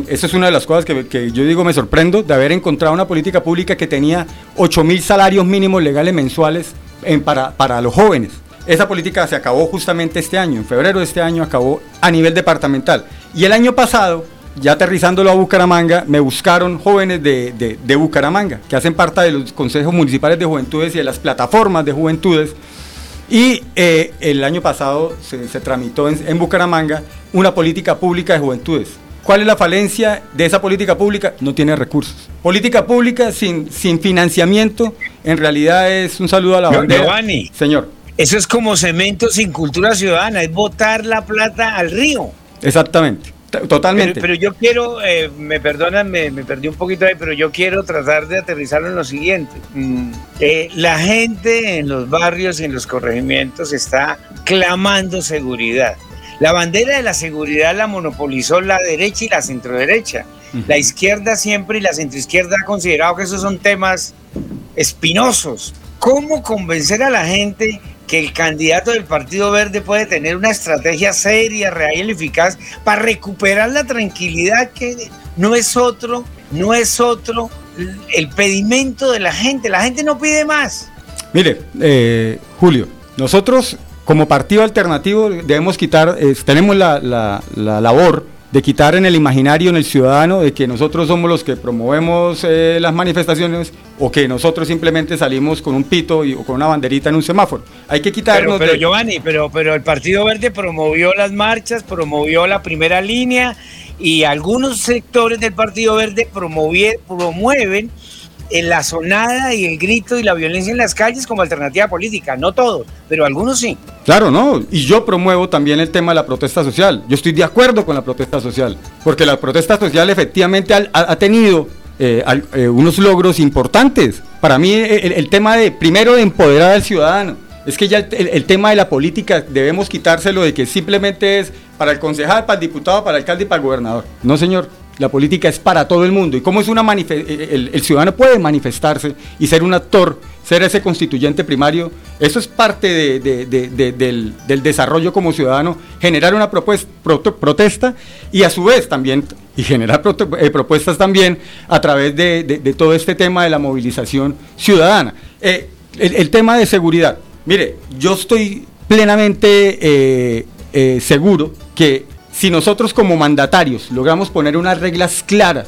eso es una de las cosas que, yo digo me sorprendo, de haber encontrado una política pública que tenía 8 mil salarios mínimos legales mensuales en, para, para los jóvenes. Esa política se acabó justamente este año, en febrero de este año acabó a nivel departamental. Y el año pasado ya aterrizándolo a Bucaramanga, me buscaron jóvenes de, de, Bucaramanga, que hacen parte de los consejos municipales de juventudes y de las plataformas de juventudes. Y eh, el año pasado se, tramitó en, Bucaramanga una política pública de juventudes. ¿Cuál es la falencia de esa política pública? No tiene recursos. Política pública sin, sin financiamiento, en realidad es un saludo a la bandera. Giovanni, Señor. Eso es como cemento sin cultura ciudadana, es botar la plata al río. Exactamente. Totalmente. Pero, pero yo quiero, eh, me perdonan, me, me, perdí un poquito ahí, pero yo quiero tratar de aterrizarlo en lo siguiente. Mm, eh, la gente en los barrios y en los corregimientos está clamando seguridad. La bandera de la seguridad la monopolizó la derecha y la centroderecha. Uh -huh. La izquierda siempre y la centroizquierda ha considerado que esos son temas espinosos. ¿Cómo convencer a la gente que el candidato del Partido Verde puede tener una estrategia seria, real y eficaz para recuperar la tranquilidad que no es otro, no es otro el pedimento de la gente. La gente no pide más. Mire, eh, Julio, nosotros como partido alternativo debemos quitar, eh, tenemos la, la, la labor de quitar en el imaginario, en el ciudadano, de que nosotros somos los que promovemos eh, las manifestaciones o que nosotros simplemente salimos con un pito y, o con una banderita en un semáforo. Hay que quitarnos. Pero, pero de... Giovanni, pero, pero el Partido Verde promovió las marchas, promovió la primera línea y algunos sectores del Partido Verde promueven la sonada y el grito y la violencia en las calles como alternativa política. No todos, pero algunos sí. Claro, no. Y yo promuevo también el tema de la protesta social. Yo estoy de acuerdo con la protesta social, porque la protesta social efectivamente ha, tenido eh, eh, unos logros importantes. Para mí el, el, tema de, primero, de empoderar al ciudadano. Es que ya el, el, tema de la política debemos quitárselo de que simplemente es para el concejal, para el diputado, para el alcalde y para el gobernador. No, señor. La política es para todo el mundo. Y cómo es una el, el, ciudadano puede manifestarse y ser un actor, ser ese constituyente primario, eso es parte de, de, de, del, desarrollo como ciudadano, generar una propuesta, pro, protesta y a su vez también, y generar eh, propuestas también a través de, todo este tema de la movilización ciudadana. Eh, el, tema de seguridad. Mire, yo estoy plenamente eh, eh seguro que si nosotros como mandatarios logramos poner unas reglas claras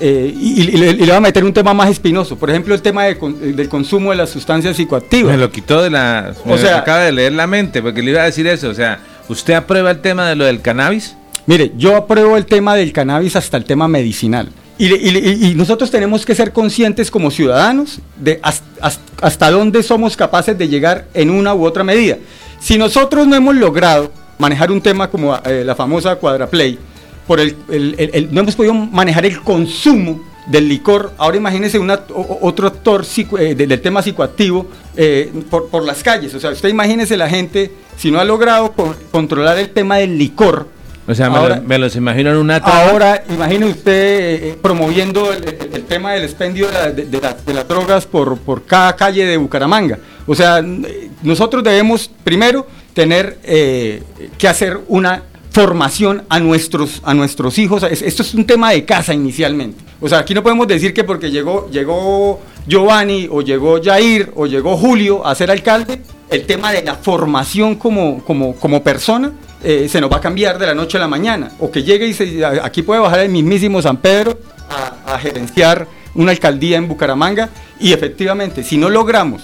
eh, y, y, le, y, le, va a meter un tema más espinoso, por ejemplo el tema de, del consumo de las sustancias psicoactivas. Me lo quitó de la... o sea, acaba de leer la mente, porque le iba a decir eso, o sea, ¿usted aprueba el tema de lo del cannabis? Mire, yo apruebo el tema del cannabis hasta el tema medicinal. Y, y, y, nosotros tenemos que ser conscientes como ciudadanos de hasta, hasta, hasta, dónde somos capaces de llegar en una u otra medida. Si nosotros no hemos logrado manejar un tema como eh, la famosa cuadraplay, por el, el, el, no hemos podido manejar el consumo del licor. Ahora imagínese una, otro actor psico, eh, del, tema psicoactivo eh, por, por, las calles. O sea, usted imagínese la gente, si no ha logrado con, controlar el tema del licor. O sea, me, ahora, lo, me los imagino en una... Ahora, imagine usted eh, promoviendo el, el, tema del expendio de, la, de, de, la, de, las drogas por, por cada calle de Bucaramanga. O sea, nosotros debemos, primero, tener eh, que hacer una formación a nuestros, a nuestros hijos. Esto es un tema de casa inicialmente. O sea, aquí no podemos decir que porque llegó, llegó Giovanni o llegó Jair o llegó Julio a ser alcalde, el tema de la formación como, como, como persona eh, se nos va a cambiar de la noche a la mañana. O que llegue y se, aquí puede bajar el mismísimo San Pedro a, a gerenciar una alcaldía en Bucaramanga y efectivamente, si no logramos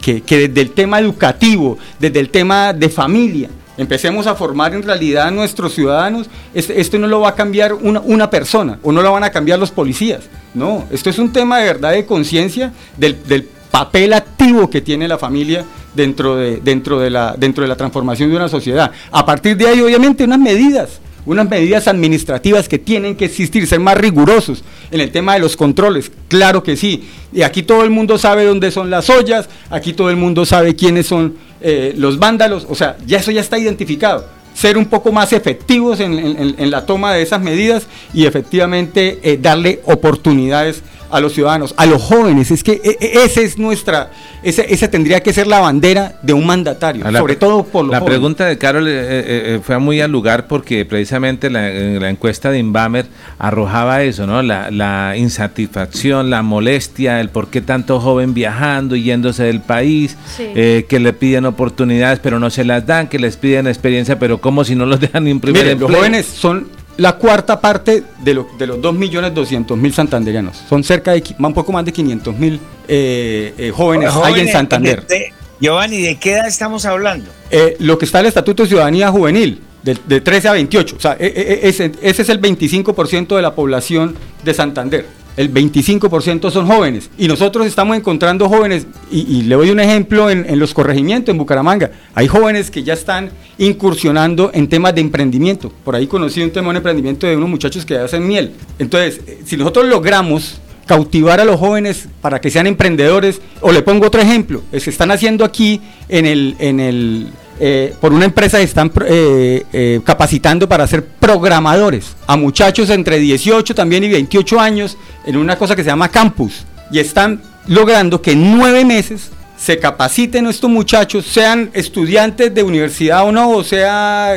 que, desde el tema educativo, desde el tema de familia, empecemos a formar en realidad a nuestros ciudadanos, esto no lo va a cambiar una, una, persona o no lo van a cambiar los policías. No, esto es un tema de verdad de conciencia del, del, papel activo que tiene la familia dentro de, dentro, de la, dentro de la transformación de una sociedad. A partir de ahí, obviamente, unas medidas unas medidas administrativas que tienen que existir, ser más rigurosos en el tema de los controles, claro que sí. Y aquí todo el mundo sabe dónde son las ollas, aquí todo el mundo sabe quiénes son eh, los vándalos, o sea, ya eso ya está identificado. Ser un poco más efectivos en, la toma de esas medidas y efectivamente eh, darle oportunidades a los ciudadanos, a los jóvenes. Es que esa es nuestra, esa, esa tendría que ser la bandera de un mandatario, la, sobre todo por los La jóvenes. pregunta de Carol eh, eh, fue muy al lugar porque precisamente la, la encuesta de Inbamer arrojaba eso, ¿no? La, la, insatisfacción, la molestia, el por qué tanto joven viajando y yéndose del país, sí. eh, que le piden oportunidades pero no se las dan, que les piden experiencia pero como si no los (laughs) dejan ni un primer Miren, empleo. Los jóvenes son la cuarta parte de, lo, de los 2.200.000 santanderianos. Son cerca de un poco más de 500.000 eh, eh, jóvenes, jóvenes, hay en Santander. De, de, Giovanni, ¿de qué edad estamos hablando? Eh, lo que está en el Estatuto de Ciudadanía Juvenil. de, 13 a 28. O sea, e, e, e, ese, ese es el 25% de la población de Santander el 25% son jóvenes. Y nosotros estamos encontrando jóvenes, y, le doy un ejemplo en, los corregimientos en Bucaramanga. Hay jóvenes que ya están incursionando en temas de emprendimiento. Por ahí conocí un tema de emprendimiento de unos muchachos que hacen miel. Entonces, eh, si nosotros logramos cautivar a los jóvenes para que sean emprendedores, o le pongo otro ejemplo, se están haciendo aquí en el, en el eh, por una empresa están eh, eh, capacitando para ser programadores a muchachos entre 18 también y 28 años en una cosa que se llama campus. Y están logrando que en nueve meses se capaciten estos muchachos, sean estudiantes de universidad o no, o sea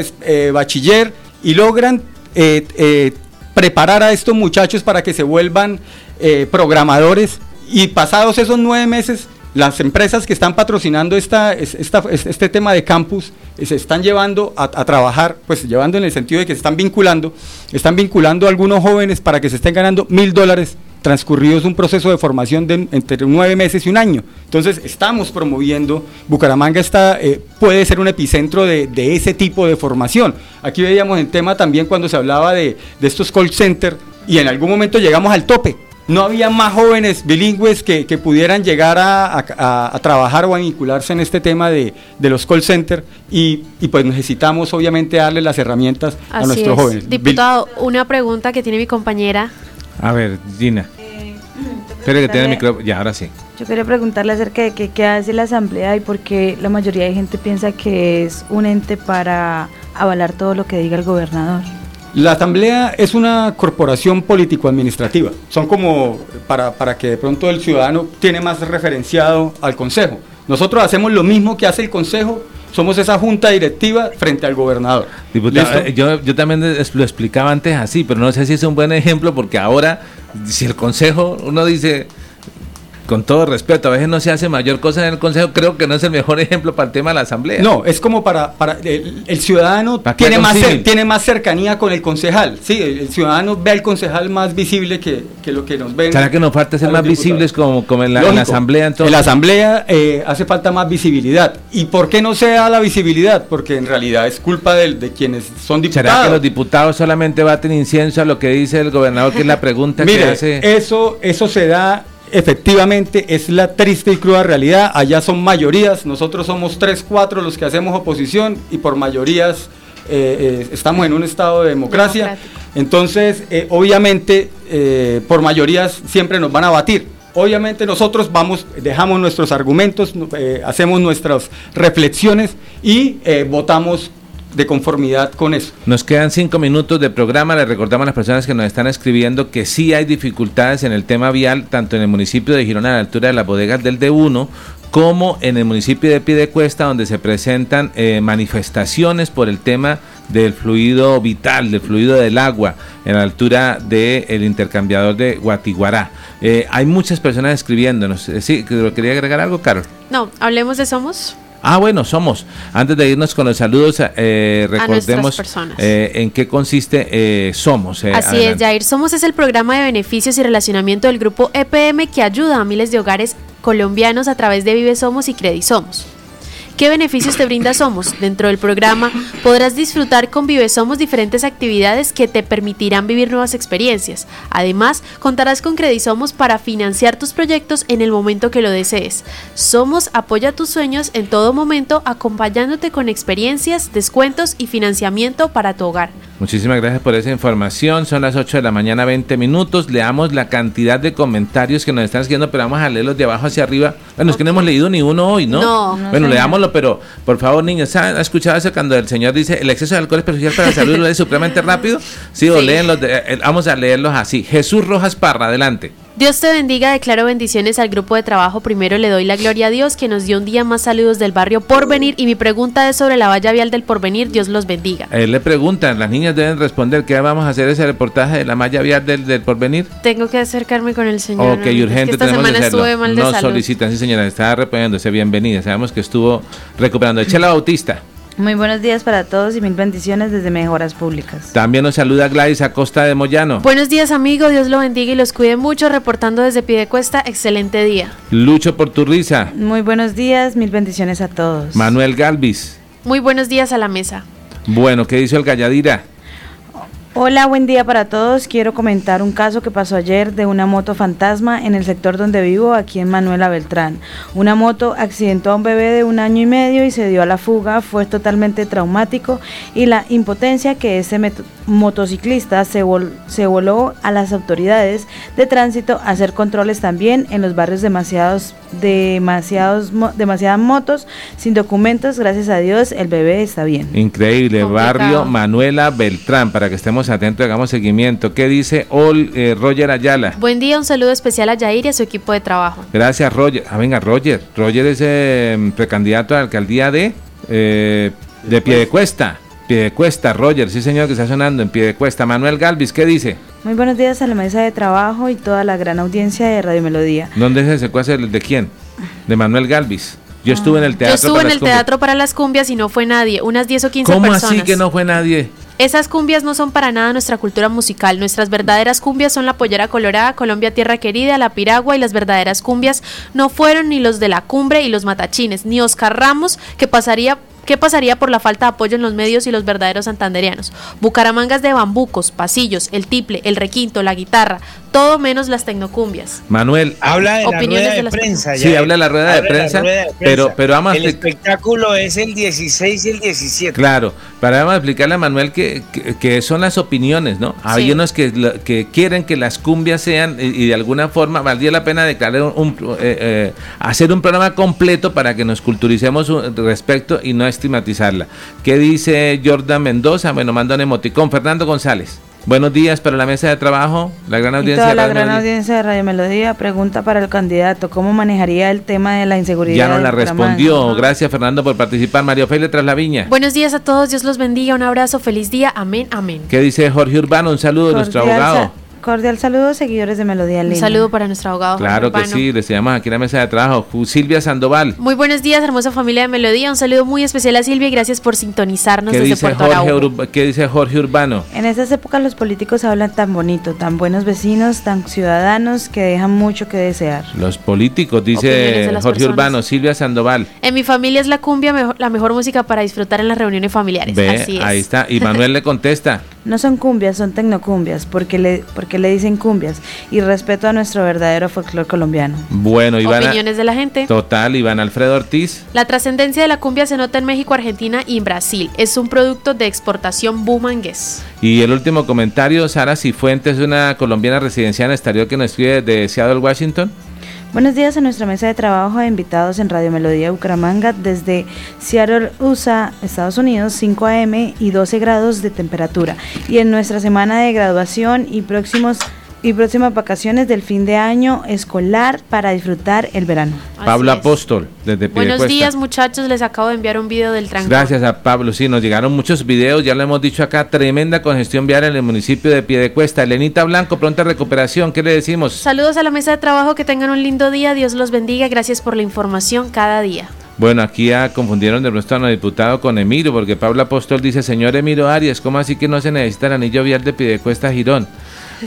bachiller, y logran preparar a estos muchachos para que se vuelvan programadores. Y pasados esos nueve meses las empresas que están patrocinando esta, este tema de campus eh, se están llevando a, trabajar, pues llevando en el sentido de que se están vinculando, están vinculando a algunos jóvenes para que se estén ganando mil dólares transcurridos un proceso de formación de entre nueve meses y un año. Entonces estamos promoviendo, Bucaramanga está, eh, puede ser un epicentro de, ese tipo de formación. Aquí veíamos el tema también cuando se hablaba de, de estos call centers y en algún momento llegamos al tope no había más jóvenes bilingües que, pudieran llegar a, trabajar o a vincularse en este tema de, los call centers y, pues necesitamos obviamente darle las herramientas a nuestros jóvenes. Diputado, una pregunta que tiene mi compañera. A ver, Gina. Eh, (clears throat) Espera que tiene el micrófono. Ya, ahora sí. Yo quería preguntarle acerca de qué, qué hace la Asamblea y por qué la mayoría de gente piensa que es un ente para avalar todo lo que diga el gobernador. La Asamblea es una corporación político-administrativa. Son como para, para, que de pronto el ciudadano tiene más referenciado al Consejo. Nosotros hacemos lo mismo que hace el Consejo, somos esa junta directiva frente al gobernador. Diputado, eh, yo, yo también lo explicaba antes así, pero no sé si es un buen ejemplo porque ahora, si el Consejo, uno dice, con todo respeto, a veces no se hace mayor cosa en el Consejo, creo que no es el mejor ejemplo para el tema de la Asamblea. No, es como para, para el, ciudadano tiene más, tiene más cercanía con el concejal, sí, el, ciudadano ve al concejal más visible que, lo que nos ven. ¿Será que nos falta ser más visibles como, como en, la, Asamblea entonces? En la Asamblea eh, hace falta más visibilidad. ¿Y por qué no se da la visibilidad? Porque en realidad es culpa de, quienes son diputados. ¿Será que los diputados solamente baten incienso a lo que dice el gobernador, que es la pregunta que hace? Eso, eso se da efectivamente es la triste y cruda realidad. Allá son mayorías, nosotros somos tres, cuatro los que hacemos oposición y por mayorías eh, eh, estamos en un estado de democracia. Entonces, eh, obviamente, por mayorías siempre nos van a batir. Obviamente nosotros vamos, dejamos nuestros argumentos, hacemos nuestras reflexiones y votamos de conformidad con eso. Nos quedan cinco minutos de programa. Le recordamos a las personas que nos están escribiendo que sí hay dificultades en el tema vial, tanto en el municipio de Girona a la altura de las bodegas del D1, como en el municipio de Piedecuesta, donde se presentan eh, manifestaciones por el tema del fluido vital, del fluido del agua, en la altura del intercambiador de Guatiguará. Eh, hay muchas personas escribiéndonos. Eh, sí, ¿quería agregar algo, Carol? No, hablemos de Somos. Ah, bueno, somos. Antes de irnos con los saludos, eh, recordemos eh, en qué consiste eh, Somos. Así es, Jair. Somos es el programa de beneficios y relacionamiento del grupo EPM que ayuda a miles de hogares colombianos a través de Vive Somos y Somos. ¿Qué beneficios te brinda Somos? Dentro del programa podrás disfrutar con Vive Somos diferentes actividades que te permitirán vivir nuevas experiencias. Además, contarás con Somos para financiar tus proyectos en el momento que lo desees. Somos apoya tus sueños en todo momento acompañándote con experiencias, descuentos y financiamiento para tu hogar. Muchísimas gracias por esa información. Son las 8 de la mañana, 20 minutos. Leamos la cantidad de comentarios que nos están escribiendo, pero vamos a leerlos de abajo hacia arriba. Bueno, es que no hemos leído ni uno hoy, ¿no? No. bueno, leámoslo, pero por favor, niños, ¿han escuchado eso cuando el señor dice el exceso de alcohol es perjudicial para la salud? ¿Lo lee supremamente rápido? Sí, o léenlos. Eh, vamos a leerlos así. Jesús Rojas Parra, adelante. Dios te bendiga, declaro bendiciones al grupo de trabajo. Primero le doy la gloria a Dios que nos dio un día más saludos del barrio Porvenir y mi pregunta es sobre la valla vial del Porvenir. Dios los bendiga. Él le preguntan, las niñas deben responder, ¿qué vamos a hacer ese reportaje de la malla vial del, del Porvenir? Tengo que acercarme con el señor. Ok, urgente. esta semana estuve mal de Nos solicitan, sí señora, está reponiéndose, bienvenida. Sabemos que estuvo recuperando. Echela Bautista. Muy buenos días para todos y mil bendiciones desde Mejoras Públicas. También nos saluda Gladys Acosta de Moyano. Buenos días, amigo. Dios lo bendiga y los cuide mucho. Reportando desde Piedecuesta, excelente día. Lucho por tu risa. Muy buenos días, mil bendiciones a todos. Manuel Galvis. Muy buenos días a la mesa. Bueno, ¿qué dice el Galladira? Hola, buen día para todos. Quiero comentar un caso que pasó ayer de una moto fantasma en el sector donde vivo, aquí en Manuela Beltrán. Una moto accidentó a un bebé de un año y medio y se dio a la fuga. Fue totalmente traumático y la impotencia que ese motociclista se, se voló a las autoridades de tránsito a hacer controles también en los barrios demasiados demasiados demasiadas motos sin documentos gracias a Dios el bebé está bien increíble barrio Manuela Beltrán para que estemos atentos hagamos seguimiento qué dice Ol, eh, Roger Ayala buen día un saludo especial a Yair y a su equipo de trabajo gracias Roger ah, venga Roger Roger es eh, precandidato a la alcaldía de eh, de Piedecuesta Piedecuesta Roger sí señor que está sonando en Piedecuesta Manuel Galvis qué dice muy buenos días a la mesa de trabajo y toda la gran audiencia de Radio Melodía. ¿Dónde ese secuace? ¿De quién? De Manuel Galvis. Yo estuve en el teatro. Yo estuve en el teatro para las cumbias y no fue nadie, unas 10 o 15 personas. ¿Cómo así que no fue nadie? Esas cumbias no son para nada nuestra cultura musical. Nuestras verdaderas cumbias son la pollera colorada, Colombia Tierra Querida, la piragua y las verdaderas cumbias no fueron ni los de la cumbre y los matachines, ni Oscar Ramos, que pasaría ¿Qué pasaría por la falta de apoyo en los medios y los verdaderos santanderianos? Bucaramangas de bambucos, pasillos, el tiple, el requinto, la guitarra, todo menos las tecnocumbias. Manuel, habla de Opiniones la rueda de, prensa. Sí, habla de la rueda, de, prensa, pero pero vamos El espectáculo es el 16 y el 17. Claro, para vamos a explicarle a Manuel que, que, son las opiniones, ¿no? Hay unos que, que quieren que las cumbias sean y, de alguna forma valdría la pena declarar un, eh, eh, hacer un programa completo para que nos culturicemos respecto y no estigmatizarla. ¿Qué dice Jordan Mendoza? Bueno, manda un emoticón. Fernando González. Buenos días para la mesa de trabajo, la gran audiencia. de la gran audiencia de Radio Melodía pregunta para el candidato, ¿cómo manejaría el tema de la inseguridad? Ya no la respondió. Gracias Fernando por participar. Tras la viña. Buenos días a todos, Dios los bendiga, un abrazo, feliz día, amén, amén. ¿Qué dice Jorge Urbano? Un saludo de nuestro abogado. Cordial saludo, seguidores de Melodía Un saludo para nuestro abogado. Claro que sí, les llamamos aquí en la mesa de trabajo. Silvia Sandoval. Muy buenos días, hermosa familia de Melodía. Un saludo muy especial a Silvia y gracias por sintonizarnos desde Puerto Jorge ¿Qué dice Jorge Urbano? En estas épocas los políticos hablan tan bonito, tan buenos vecinos, tan ciudadanos que dejan mucho que desear. Los políticos, dice Jorge Urbano. Silvia Sandoval. En mi familia es la cumbia la mejor música para disfrutar en las reuniones familiares. Ve, ahí está. Y Manuel le contesta. (laughs) No son cumbias, son tecnocumbias, porque le, porque le dicen cumbias y respeto a nuestro verdadero folclore colombiano. Bueno, Iván. Opiniones de la gente. Total, Iván Alfredo Ortiz. La trascendencia de la cumbia se nota en México, Argentina y en Brasil. Es un producto de exportación bumangués. Y el último comentario, Sara Cifuentes, una colombiana residencial en exterior que nos escribe de Seattle, Washington. Buenos días a nuestra mesa de trabajo de invitados en Radio Melodía Bucaramanga desde Seattle, USA, Estados Unidos, 5 a.m. y 12 grados de temperatura. Y en nuestra semana de graduación y próximos y próximas vacaciones del fin de año escolar para disfrutar el verano. Pablo Apóstol, desde Buenos días muchachos, les acabo de enviar un video del transporte. Gracias a Pablo, sí, nos llegaron muchos videos, ya lo hemos dicho acá, tremenda congestión vial en el municipio de Piedecuesta. Elenita Blanco, pronta recuperación, ¿qué le decimos? Saludos a la mesa de trabajo, que tengan un lindo día, Dios los bendiga, gracias por la información cada día. Bueno, aquí ya confundieron de nuestro diputado con Emiro, porque Pablo Apóstol dice, señor Emiro Arias, ¿cómo así que no se necesita el anillo vial de Piedecuesta Girón?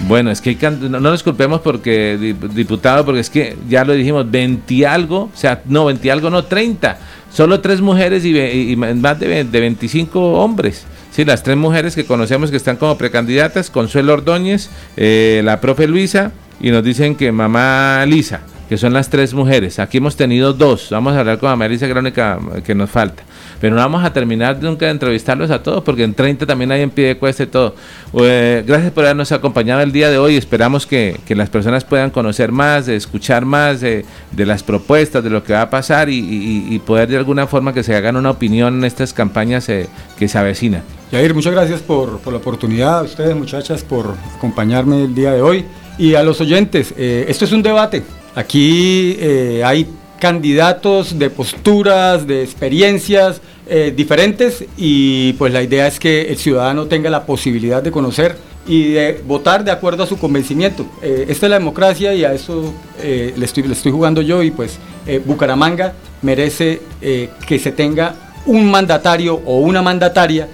Bueno, es que no, nos culpemos porque, diputado, porque es que ya lo dijimos, 20 algo, o sea, no, 20 algo, no, 30. Solo tres mujeres y, más de, de 25 hombres. Sí, las tres mujeres que conocemos que están como precandidatas, Consuelo Ordóñez, eh, la profe Luisa, y nos dicen que mamá Lisa, que son las tres mujeres. Aquí hemos tenido dos. Vamos a hablar con mamá Lisa, que nos falta pero no vamos a terminar nunca de entrevistarlos a todos porque en 30 también hay en pie de cuesta y todo. Eh, gracias por habernos acompañado el día de hoy. Esperamos que, las personas puedan conocer más, escuchar más de, las propuestas, de lo que va a pasar y, poder de alguna forma que se hagan una opinión en estas campañas eh, que se avecinan. Yair, muchas gracias por, la oportunidad, a ustedes muchachas por acompañarme el día de hoy y a los oyentes. Eh, esto es un debate. Aquí hay candidatos de posturas, de experiencias, eh, diferentes y pues la idea es que el ciudadano tenga la posibilidad de conocer y de votar de acuerdo a su convencimiento. Eh, esta es la democracia y a eso eh, le, estoy, le estoy jugando yo y pues Bucaramanga merece que se tenga un mandatario o una mandataria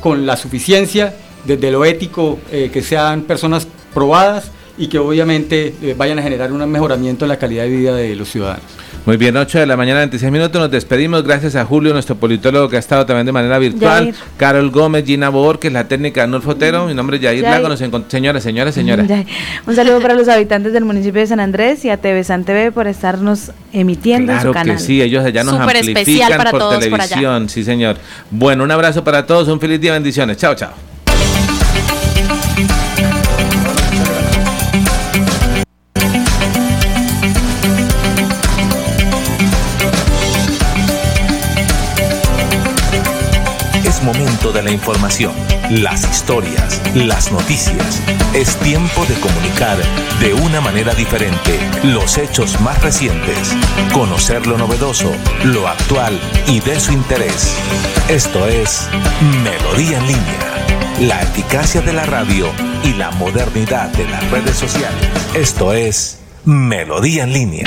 con la suficiencia desde lo ético, que sean personas probadas y que obviamente vayan a generar un mejoramiento en la calidad de vida de los ciudadanos. Muy bien, 8 de la mañana, 26 minutos. Nos despedimos. Gracias a Julio, nuestro politólogo que ha estado también de manera virtual. Yair. Carol Gómez, Gina Borges, la técnica Arnulfo Otero. Mi nombre es Yair Yair. Lago. Nos señores, señoras. Ya. Un saludo para los habitantes del municipio de San Andrés y a TV San TV por estarnos emitiendo en su Claro canal. que sí, ellos allá nos Súper especial amplifican para por todos por allá. televisión, sí señor. Bueno, un abrazo para todos, un feliz día, bendiciones. Chao, chao. información, las historias, las noticias. Es tiempo de comunicar de una manera diferente los hechos más recientes, conocer lo novedoso, lo actual y de su interés. Esto es Melodía en línea, la eficacia de la radio y la modernidad de las redes sociales. Esto es Melodía en línea.